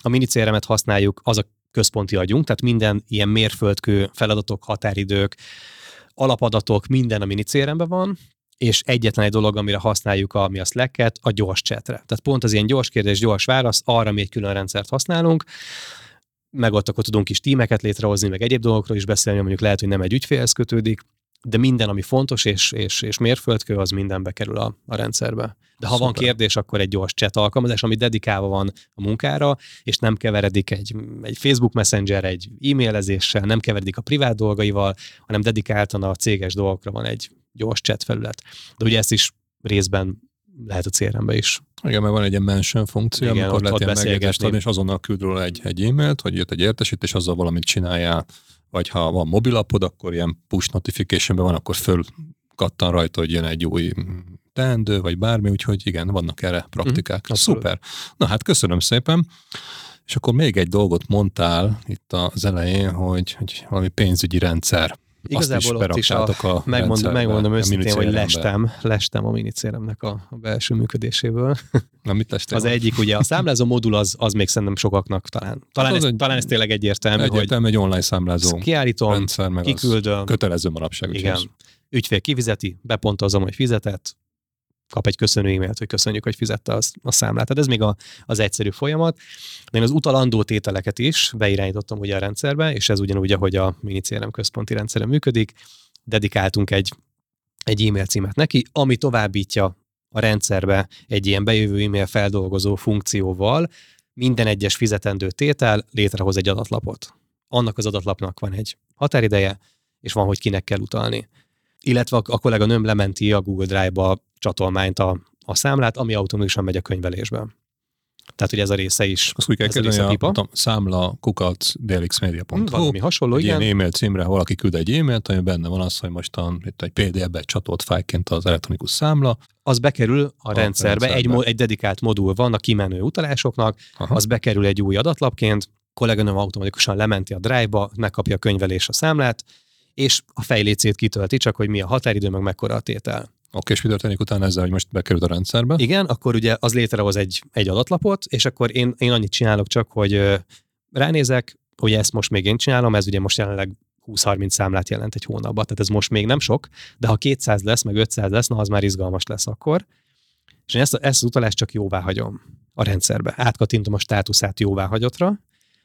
A minicéremet használjuk, az a központi agyunk, tehát minden ilyen mérföldkő, feladatok, határidők, alapadatok, minden a minicéremben van, és egyetlen egy dolog, amire használjuk, ami a Slack-et, a gyors chatre. Tehát pont az ilyen gyors kérdés, gyors válasz, arra mi egy külön rendszert használunk, meg ott akkor tudunk is tímeket létrehozni, meg egyéb dolgokról is beszélni, mondjuk lehet, hogy nem egy ügyfélhez kötődik, de minden, ami fontos és, és, és mérföldkő, az mindenbe kerül a, a rendszerbe. De ha Szuper. van kérdés, akkor egy gyors chat alkalmazás, ami dedikálva van a munkára, és nem keveredik egy, egy Facebook Messenger, egy e-mailezéssel, nem keveredik a privát dolgaival, hanem dedikáltan a céges dolgokra van egy gyors chat felület. De ugye ezt is részben lehet a CRM-be is. Igen, mert van egy ilyen mention funkció, Igen, amikor lehet ilyen adni, és azonnal küld róla egy, egy e-mailt, hogy jött egy értesítés, azzal valamit csináljál, vagy ha van mobilapod, akkor ilyen push notification van, akkor föl kattan rajta, hogy jön egy új teendő, vagy bármi, úgyhogy igen, vannak erre praktikák. Mm, Szuper. Na hát köszönöm szépen. És akkor még egy dolgot mondtál itt az elején, hogy, hogy valami pénzügyi rendszer. Igazából ott is a, a megmondom, megmondom őszintén, hogy lestem, lestem a minicéremnek a, a belső működéséből. Na, mit lestem? Az egyik, ugye a számlázó modul az, az még szerintem sokaknak talán. Talán, hát ez, egy, talán ez tényleg egyértelmű. Egyértelmű hogy egy online számlázó kiállítom, rendszer, meg kiküldöm. kötelező manapság. Igen. Ügyfél kifizeti, bepontozom, hogy fizetett, kap egy köszönő e-mailt, hogy köszönjük, hogy fizette az, a számlát. Tehát ez még a, az egyszerű folyamat. De én az utalandó tételeket is beirányítottam ugye a rendszerbe, és ez ugyanúgy, ahogy a minicérem központi rendszere működik. Dedikáltunk egy, egy e-mail címet neki, ami továbbítja a rendszerbe egy ilyen bejövő e-mail feldolgozó funkcióval minden egyes fizetendő tétel létrehoz egy adatlapot. Annak az adatlapnak van egy határideje, és van, hogy kinek kell utalni. Illetve a kollega nőm lementi a Google Drive-ba csatolmányt a, a számlát, ami automatikusan megy a könyvelésbe. Tehát, hogy ez a része is. Azt úgy kell kezdeni, a, a számla kukat dlxmedia.hu. Hmm, valami hasonló, egy igen. ilyen e-mail címre valaki küld egy e-mailt, ami benne van az, hogy mostan itt egy PDF-be csatolt fájlként az elektronikus számla. Az bekerül a, a rendszerbe, rendszerbe. Egy, egy dedikált modul van a kimenő utalásoknak, Aha. az bekerül egy új adatlapként, kolléganőm automatikusan lementi a drive-ba, megkapja a könyvelés a számlát, és a fejlécét kitölti, csak hogy mi a határidő, meg mekkora a tétel. Oké, és mi történik utána ezzel, hogy most bekerült a rendszerbe? Igen, akkor ugye az létrehoz egy, egy adatlapot, és akkor én, én annyit csinálok csak, hogy ránézek, hogy ezt most még én csinálom, ez ugye most jelenleg 20-30 számlát jelent egy hónapban, tehát ez most még nem sok, de ha 200 lesz, meg 500 lesz, na az már izgalmas lesz akkor. És én ezt, ezt az utalást csak jóvá hagyom a rendszerbe. Átkatintom a státuszát jóváhagyottra,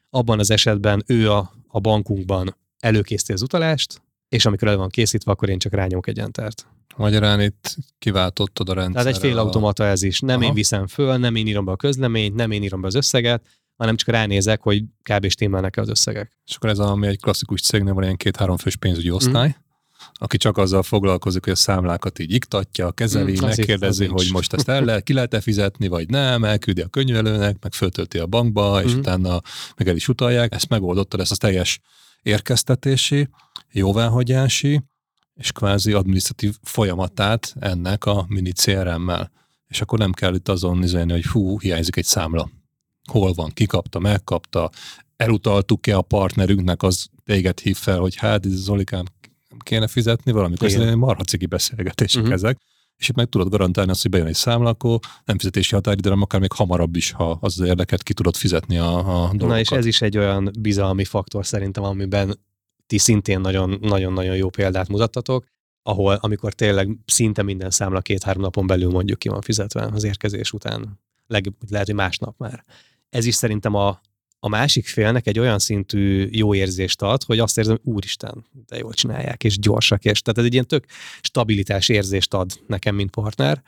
abban az esetben ő a, a bankunkban előkészíti az utalást, és amikor el van készítve, akkor én csak rányomok egy entert. Magyarán itt kiváltottad a rendszert. Tehát egy fél automata ez is. Nem Aha. én viszem föl, nem én írom be a közleményt, nem én írom be az összeget, hanem csak ránézek, hogy kb. stimmelnek az összegek. És akkor ez ami egy klasszikus cégnél van ilyen két-három fős pénzügyi osztály, mm. aki csak azzal foglalkozik, hogy a számlákat így iktatja, kezeli, mm, megkérdezi, hogy most ezt el lehet, ki lehet-e fizetni, vagy nem, elküldi a könyvelőnek, meg föltölti a bankba, és mm. utána meg el is utalják. Ezt megoldottad, ezt a teljes érkeztetési, jóváhagyási, és kvázi administratív folyamatát ennek a mini CRM-mel. És akkor nem kell itt azon nézni, hogy hú, hiányzik egy számla. Hol van, kikapta, megkapta, elutaltuk-e a partnerünknek, az téged hív fel, hogy hát, Zolikám, kéne fizetni valamikor. Ez marha cigi beszélgetések uh-huh. ezek. És itt meg tudod garantálni azt, hogy bejön egy számla, akkor nem fizetési határidő, hanem akár még hamarabb is, ha az, az érdeket ki tudod fizetni a, a dolgokat. Na és ez is egy olyan bizalmi faktor szerintem, amiben ti szintén nagyon-nagyon jó példát mutattatok, ahol amikor tényleg szinte minden számla két-három napon belül mondjuk ki van fizetve az érkezés után. Leg, lehet, hogy másnap már. Ez is szerintem a, a másik félnek egy olyan szintű jó érzést ad, hogy azt érzem, úristen, de jól csinálják, és gyorsak, és tehát ez egy ilyen tök stabilitás érzést ad nekem, mint partner,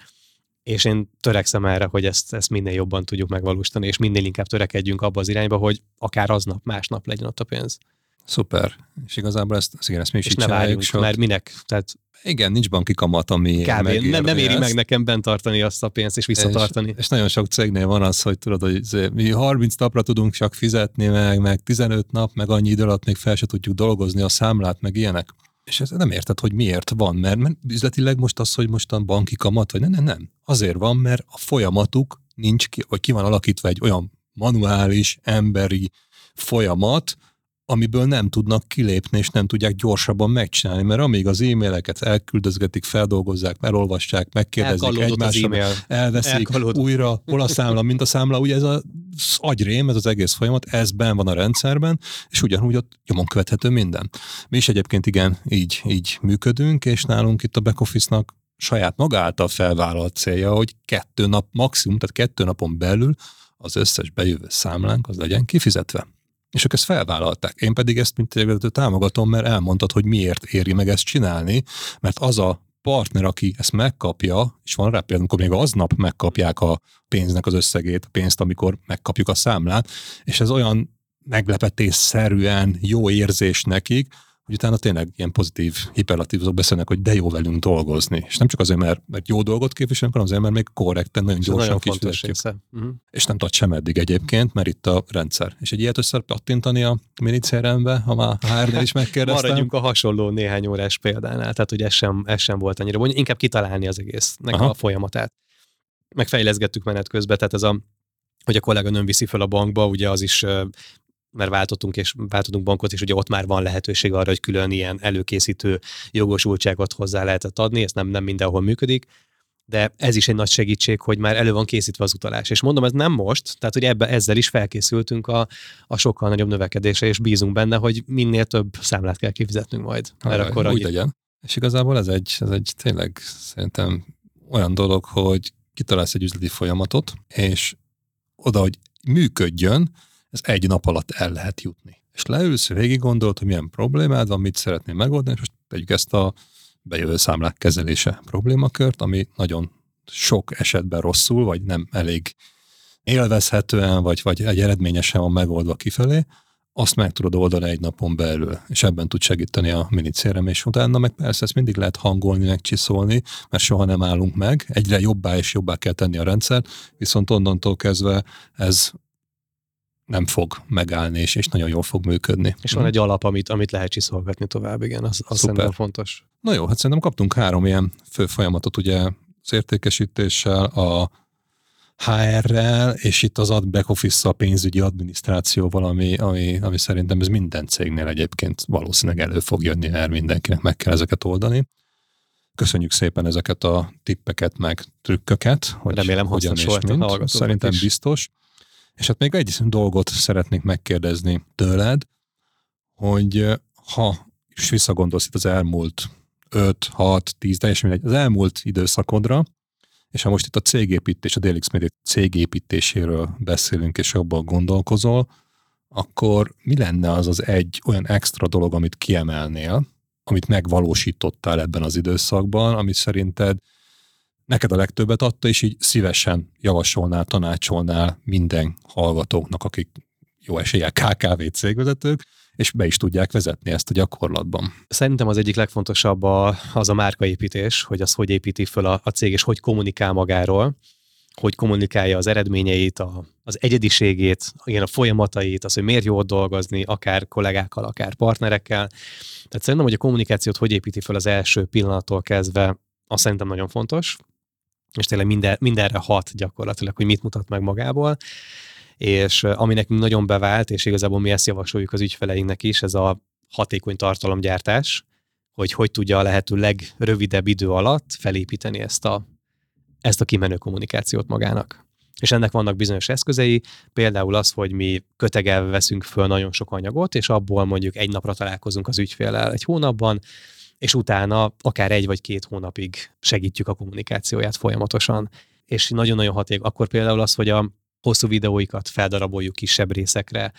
és én törekszem erre, hogy ezt, ezt minél jobban tudjuk megvalósítani, és minél inkább törekedjünk abba az irányba, hogy akár aznap, másnap legyen ott a pénz. Szuper. És igazából ezt, igen, ezt mi is és ne várjunk, sok... mert minek? Tehát igen, nincs banki kamat, ami Kb. Nem, nem éri ezt. meg nekem bent tartani azt a pénzt és visszatartani. És, és nagyon sok cégnél van az, hogy tudod, hogy mi 30 napra tudunk csak fizetni, meg, meg 15 nap, meg annyi idő alatt még fel se tudjuk dolgozni a számlát, meg ilyenek. És ezt nem érted, hogy miért van, mert, mert üzletileg most az, hogy mostan banki kamat, vagy nem, nem, nem. Azért van, mert a folyamatuk nincs ki, vagy ki van alakítva egy olyan manuális, emberi folyamat, amiből nem tudnak kilépni, és nem tudják gyorsabban megcsinálni, mert amíg az e-maileket elküldözgetik, feldolgozzák, elolvassák, megkérdezik egymással, elveszik Elkalód. újra, hol a számla, mint a számla, ugye ez az agyrém, ez az egész folyamat, ez ben van a rendszerben, és ugyanúgy ott nyomon követhető minden. Mi is egyébként igen, így, így működünk, és nálunk itt a back office-nak saját maga által felvállalt célja, hogy kettő nap maximum, tehát kettő napon belül az összes bejövő számlánk az legyen kifizetve. És ők ezt felvállalták. Én pedig ezt, mint tényleg támogatom, mert elmondtad, hogy miért éri meg ezt csinálni, mert az a partner, aki ezt megkapja, és van rá például, amikor még aznap megkapják a pénznek az összegét, a pénzt, amikor megkapjuk a számlát, és ez olyan meglepetésszerűen jó érzés nekik, hogy utána tényleg ilyen pozitív hiperlatívozók beszélnek, hogy de jó velünk dolgozni. És nem csak azért, mert, mert jó dolgot képviselünk, hanem azért, mert még korrekten, nagyon gyorsan kifizetjük. Uh-huh. És nem tart sem eddig egyébként, mert itt a rendszer. És egy ilyet össze pattintani a mini ha már hr is megkérdeztem. Maradjunk a hasonló néhány órás példánál, tehát hogy ez sem, ez sem volt annyira, mondjuk inkább kitalálni az egésznek Aha. a folyamatát. Megfejleszgettük menet közben, tehát ez a hogy a kollega nem viszi fel a bankba, ugye az is mert váltottunk és váltottunk bankot, és ugye ott már van lehetőség arra, hogy külön ilyen előkészítő jogosultságot hozzá lehetett adni, ez nem, nem mindenhol működik, de ez is egy nagy segítség, hogy már elő van készítve az utalás. És mondom, ez nem most, tehát hogy ebbe, ezzel is felkészültünk a, a sokkal nagyobb növekedésre, és bízunk benne, hogy minél több számlát kell kifizetnünk majd. Mert akkor úgy annyi... legyen. És igazából ez egy, ez egy tényleg szerintem olyan dolog, hogy kitalálsz egy üzleti folyamatot, és oda, hogy működjön, ez egy nap alatt el lehet jutni. És leülsz, végig gondolod, hogy milyen problémád van, mit szeretnél megoldani, és most tegyük ezt a bejövő számlák kezelése problémakört, ami nagyon sok esetben rosszul, vagy nem elég élvezhetően, vagy, vagy egy eredményesen van megoldva kifelé, azt meg tudod oldani egy napon belül, és ebben tud segíteni a minicérem, és utána meg persze ezt mindig lehet hangolni, megcsiszolni, mert soha nem állunk meg, egyre jobbá és jobbá kell tenni a rendszer, viszont onnantól kezdve ez nem fog megállni, és, és nagyon jól fog működni. És van egy alap, amit, amit lehet csiszolgatni tovább, igen, az, az szerintem fontos. Na jó, hát szerintem kaptunk három ilyen fő folyamatot, ugye az értékesítéssel, a HR-rel, és itt az ad back office a pénzügyi adminisztrációval, ami, ami, ami szerintem ez minden cégnél egyébként valószínűleg elő fog jönni, mert mindenkinek meg kell ezeket oldani. Köszönjük szépen ezeket a tippeket, meg trükköket, hogy Remélem hogyan és mint. Szerintem is. biztos. És hát még egy dolgot szeretnék megkérdezni tőled, hogy ha is visszagondolsz itt az elmúlt 5, 6, 10, teljesen mindegy, az elmúlt időszakodra, és ha most itt a cégépítés, a DLX Media cégépítéséről beszélünk, és abban gondolkozol, akkor mi lenne az az egy olyan extra dolog, amit kiemelnél, amit megvalósítottál ebben az időszakban, ami szerinted neked a legtöbbet adta, és így szívesen javasolnál, tanácsolnál minden hallgatóknak, akik jó eséllyel KKV cégvezetők, és be is tudják vezetni ezt a gyakorlatban. Szerintem az egyik legfontosabb a, az a márkaépítés, hogy az hogy építi föl a, a cég, és hogy kommunikál magáról, hogy kommunikálja az eredményeit, a, az egyediségét, igen, a folyamatait, az, hogy miért jó dolgozni, akár kollégákkal, akár partnerekkel. Tehát szerintem, hogy a kommunikációt hogy építi föl az első pillanattól kezdve, az szerintem nagyon fontos, és tényleg minden, mindenre hat gyakorlatilag, hogy mit mutat meg magából és ami nekünk nagyon bevált, és igazából mi ezt javasoljuk az ügyfeleinknek is, ez a hatékony tartalomgyártás, hogy hogy tudja a lehető legrövidebb idő alatt felépíteni ezt a, ezt a kimenő kommunikációt magának. És ennek vannak bizonyos eszközei, például az, hogy mi kötegelve veszünk föl nagyon sok anyagot, és abból mondjuk egy napra találkozunk az ügyféllel egy hónapban, és utána akár egy vagy két hónapig segítjük a kommunikációját folyamatosan. És nagyon-nagyon haték. Akkor például az, hogy a hosszú videóikat feldaraboljuk kisebb részekre,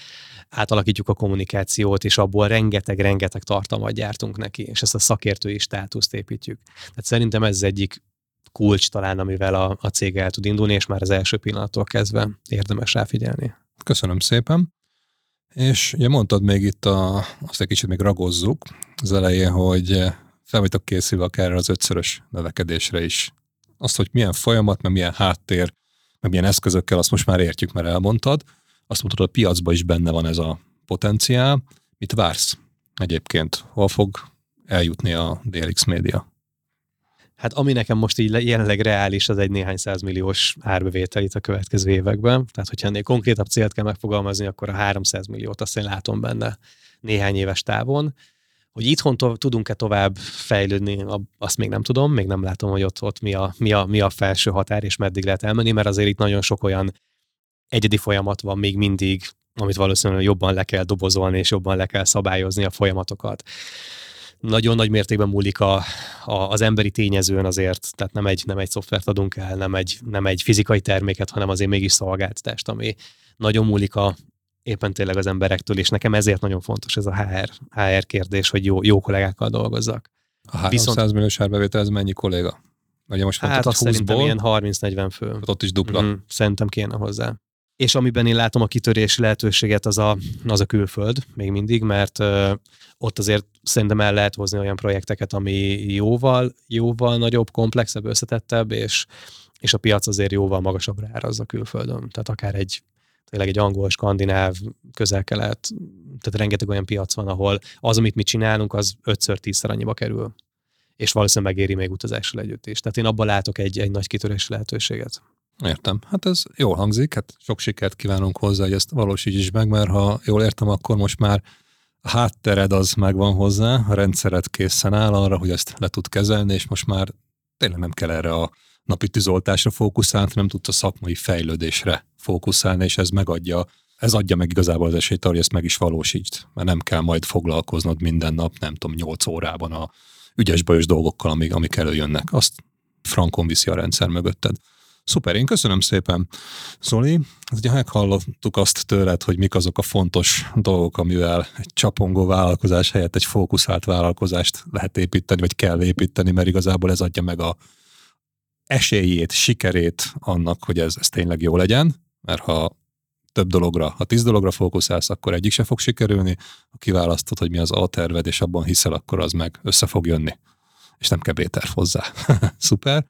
átalakítjuk a kommunikációt, és abból rengeteg-rengeteg tartalmat gyártunk neki, és ezt a szakértői státuszt építjük. Tehát szerintem ez az egyik kulcs talán, amivel a, a cég el tud indulni, és már az első pillanattól kezdve érdemes ráfigyelni. Köszönöm szépen. És ugye mondtad még itt, a, azt egy kicsit még ragozzuk az elején, hogy fel vagytok készülve akár az ötszörös növekedésre is. Azt, hogy milyen folyamat, meg milyen háttér meg milyen eszközökkel, azt most már értjük, mert elmondtad. Azt mondtad, a piacban is benne van ez a potenciál. Mit vársz egyébként? Hol fog eljutni a DLX média? Hát ami nekem most így jelenleg reális, az egy néhány százmilliós árbevétel itt a következő években. Tehát, hogyha ennél konkrétabb célt kell megfogalmazni, akkor a 300 milliót azt én látom benne néhány éves távon. Hogy itthon to- tudunk-e tovább fejlődni, azt még nem tudom, még nem látom, hogy ott, ott mi, a, mi, a, mi a felső határ, és meddig lehet elmenni, mert azért itt nagyon sok olyan egyedi folyamat van még mindig, amit valószínűleg jobban le kell dobozolni, és jobban le kell szabályozni a folyamatokat. Nagyon nagy mértékben múlik a, a, az emberi tényezőn azért, tehát nem egy, nem egy szoftvert adunk el, nem egy, nem egy fizikai terméket, hanem azért mégis szolgáltatást, ami nagyon múlik a, éppen tényleg az emberektől, és nekem ezért nagyon fontos ez a HR, HR kérdés, hogy jó, jó kollégákkal dolgozzak. A 300 Viszont, milliós árbevétel, ez mennyi kolléga? Ugye most hát azt szerintem ilyen 30-40 fő. Hát ott is dupla. Mm, szerintem kéne hozzá. És amiben én látom a kitörési lehetőséget, az a, az a külföld még mindig, mert ö, ott azért szerintem el lehet hozni olyan projekteket, ami jóval, jóval nagyobb, komplexebb, összetettebb, és, és a piac azért jóval magasabbra árazza külföldön. Tehát akár egy tényleg egy angol, skandináv, közel-kelet, tehát rengeteg olyan piac van, ahol az, amit mi csinálunk, az 5-10-szer annyiba kerül. És valószínűleg megéri még utazással együtt is. Tehát én abban látok egy, egy nagy kitörés lehetőséget. Értem. Hát ez jól hangzik, hát sok sikert kívánunk hozzá, hogy ezt valósíts is meg, mert ha jól értem, akkor most már a háttered az megvan hozzá, a rendszeret készen áll arra, hogy ezt le tud kezelni, és most már tényleg nem kell erre a napi tűzoltásra fókuszálni, hanem tudsz a szakmai fejlődésre fókuszálni, és ez megadja, ez adja meg igazából az esélyt hogy ezt meg is valósítsd, mert nem kell majd foglalkoznod minden nap, nem tudom, 8 órában a ügyes bajos dolgokkal, amik, amik előjönnek. Azt frankon viszi a rendszer mögötted. Szuper, én köszönöm szépen. Zoli, ugye meghallottuk azt tőled, hogy mik azok a fontos dolgok, amivel egy csapongó vállalkozás helyett egy fókuszált vállalkozást lehet építeni, vagy kell építeni, mert igazából ez adja meg a esélyét, sikerét annak, hogy ez, ez tényleg jó legyen, mert ha több dologra, ha tíz dologra fókuszálsz, akkor egyik se fog sikerülni, ha kiválasztod, hogy mi az A terved, és abban hiszel, akkor az meg össze fog jönni. És nem kell B-terv hozzá. Szuper.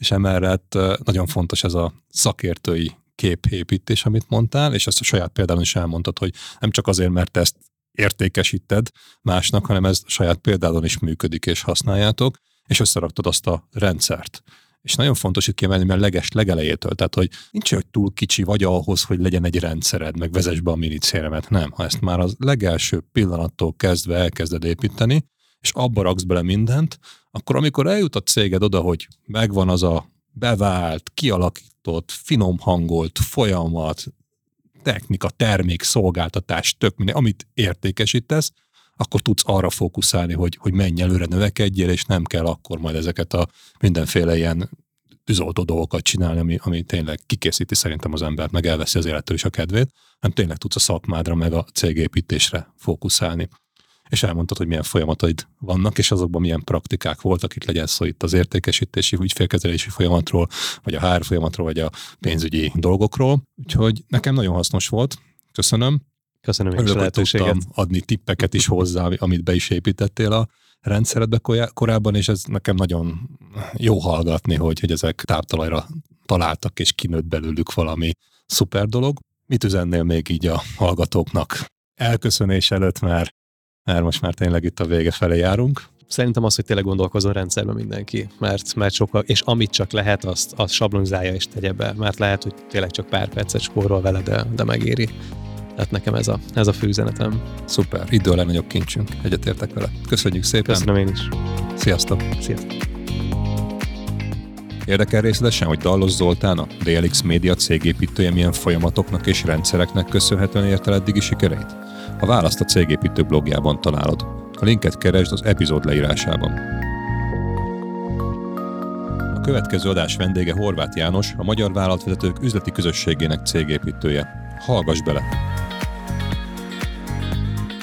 És emellett nagyon fontos ez a szakértői képépítés, amit mondtál, és ezt a saját példában is elmondtad, hogy nem csak azért, mert ezt értékesíted másnak, hanem ez saját példádon is működik, és használjátok, és összeraktad azt a rendszert. És nagyon fontos itt kiemelni, mert leges legelejétől, tehát hogy nincs, hogy túl kicsi vagy ahhoz, hogy legyen egy rendszered, meg vezess be a minicéremet, nem. Ha ezt már az legelső pillanattól kezdve elkezded építeni, és abba raksz bele mindent, akkor amikor eljut a céged oda, hogy megvan az a bevált, kialakított, finom hangolt folyamat, technika, termék, szolgáltatás, tök minden, amit értékesítesz, akkor tudsz arra fókuszálni, hogy, hogy menj előre, növekedjél, és nem kell akkor majd ezeket a mindenféle ilyen tűzoltó dolgokat csinálni, ami, ami tényleg kikészíti szerintem az embert, meg elveszi az élettől is a kedvét, hanem tényleg tudsz a szakmádra, meg a cégépítésre fókuszálni. És elmondtad, hogy milyen folyamataid vannak, és azokban milyen praktikák voltak, itt legyen szó itt az értékesítési, ügyfélkezelési folyamatról, vagy a HR folyamatról, vagy a pénzügyi dolgokról. Úgyhogy nekem nagyon hasznos volt. Köszönöm. Köszönöm is a lehetőséget. adni tippeket is hozzá, amit be is építettél a rendszeredbe korábban, és ez nekem nagyon jó hallgatni, hogy, hogy ezek táptalajra találtak, és kinőtt belőlük valami szuper dolog. Mit üzennél még így a hallgatóknak? Elköszönés előtt már, mert most már tényleg itt a vége felé járunk. Szerintem az, hogy tényleg gondolkozzon rendszerben mindenki, mert, mert sokkal, és amit csak lehet, azt, azt sablonizálja és tegye be, mert lehet, hogy tényleg csak pár percet spórol vele, de, de megéri. Tehát nekem ez a, ez a főüzenetem. Szuper, idő a legnagyobb kincsünk, egyetértek vele. Köszönjük szépen. Köszönöm én is. Sziasztok. Sziasztok. Érdekel részletesen, hogy Dallos Zoltán, a DLX Média cégépítője milyen folyamatoknak és rendszereknek köszönhetően érte eddigi sikereit? A választ a cégépítő blogjában találod. A linket keresd az epizód leírásában. A következő adás vendége Horváth János, a Magyar Vállalatvezetők üzleti közösségének cégépítője. Hallgass bele!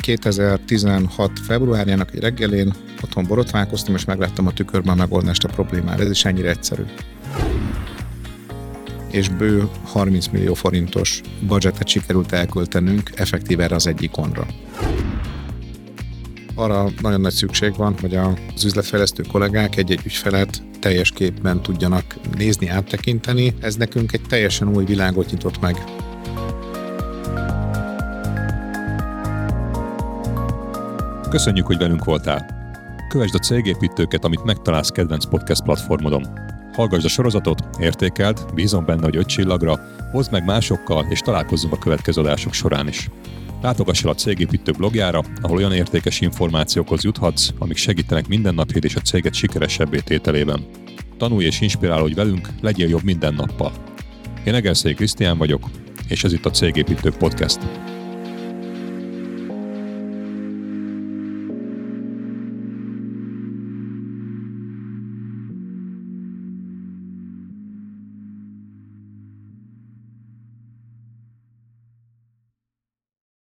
2016. februárjának egy reggelén otthon borotválkoztam, és megláttam a tükörben a megoldást a problémára. Ez is ennyire egyszerű. És bő 30 millió forintos budgetet sikerült elköltenünk effektív erre az egyik onra. Arra nagyon nagy szükség van, hogy az üzletfejlesztő kollégák egy-egy ügyfelet teljes képben tudjanak nézni, áttekinteni. Ez nekünk egy teljesen új világot nyitott meg. Köszönjük, hogy velünk voltál! Kövesd a cégépítőket, amit megtalálsz kedvenc podcast platformodon. Hallgassd a sorozatot, értékeld, bízom benne, hogy öt csillagra, hozd meg másokkal, és találkozzunk a következő adások során is. Látogass el a Cégépítő blogjára, ahol olyan értékes információkhoz juthatsz, amik segítenek mindennapjét és a céget sikeresebbé tételében. Tanulj és inspirálódj velünk, legyél jobb minden nappal. Én Egerszék Krisztián vagyok, és ez itt a Cégépítő Podcast.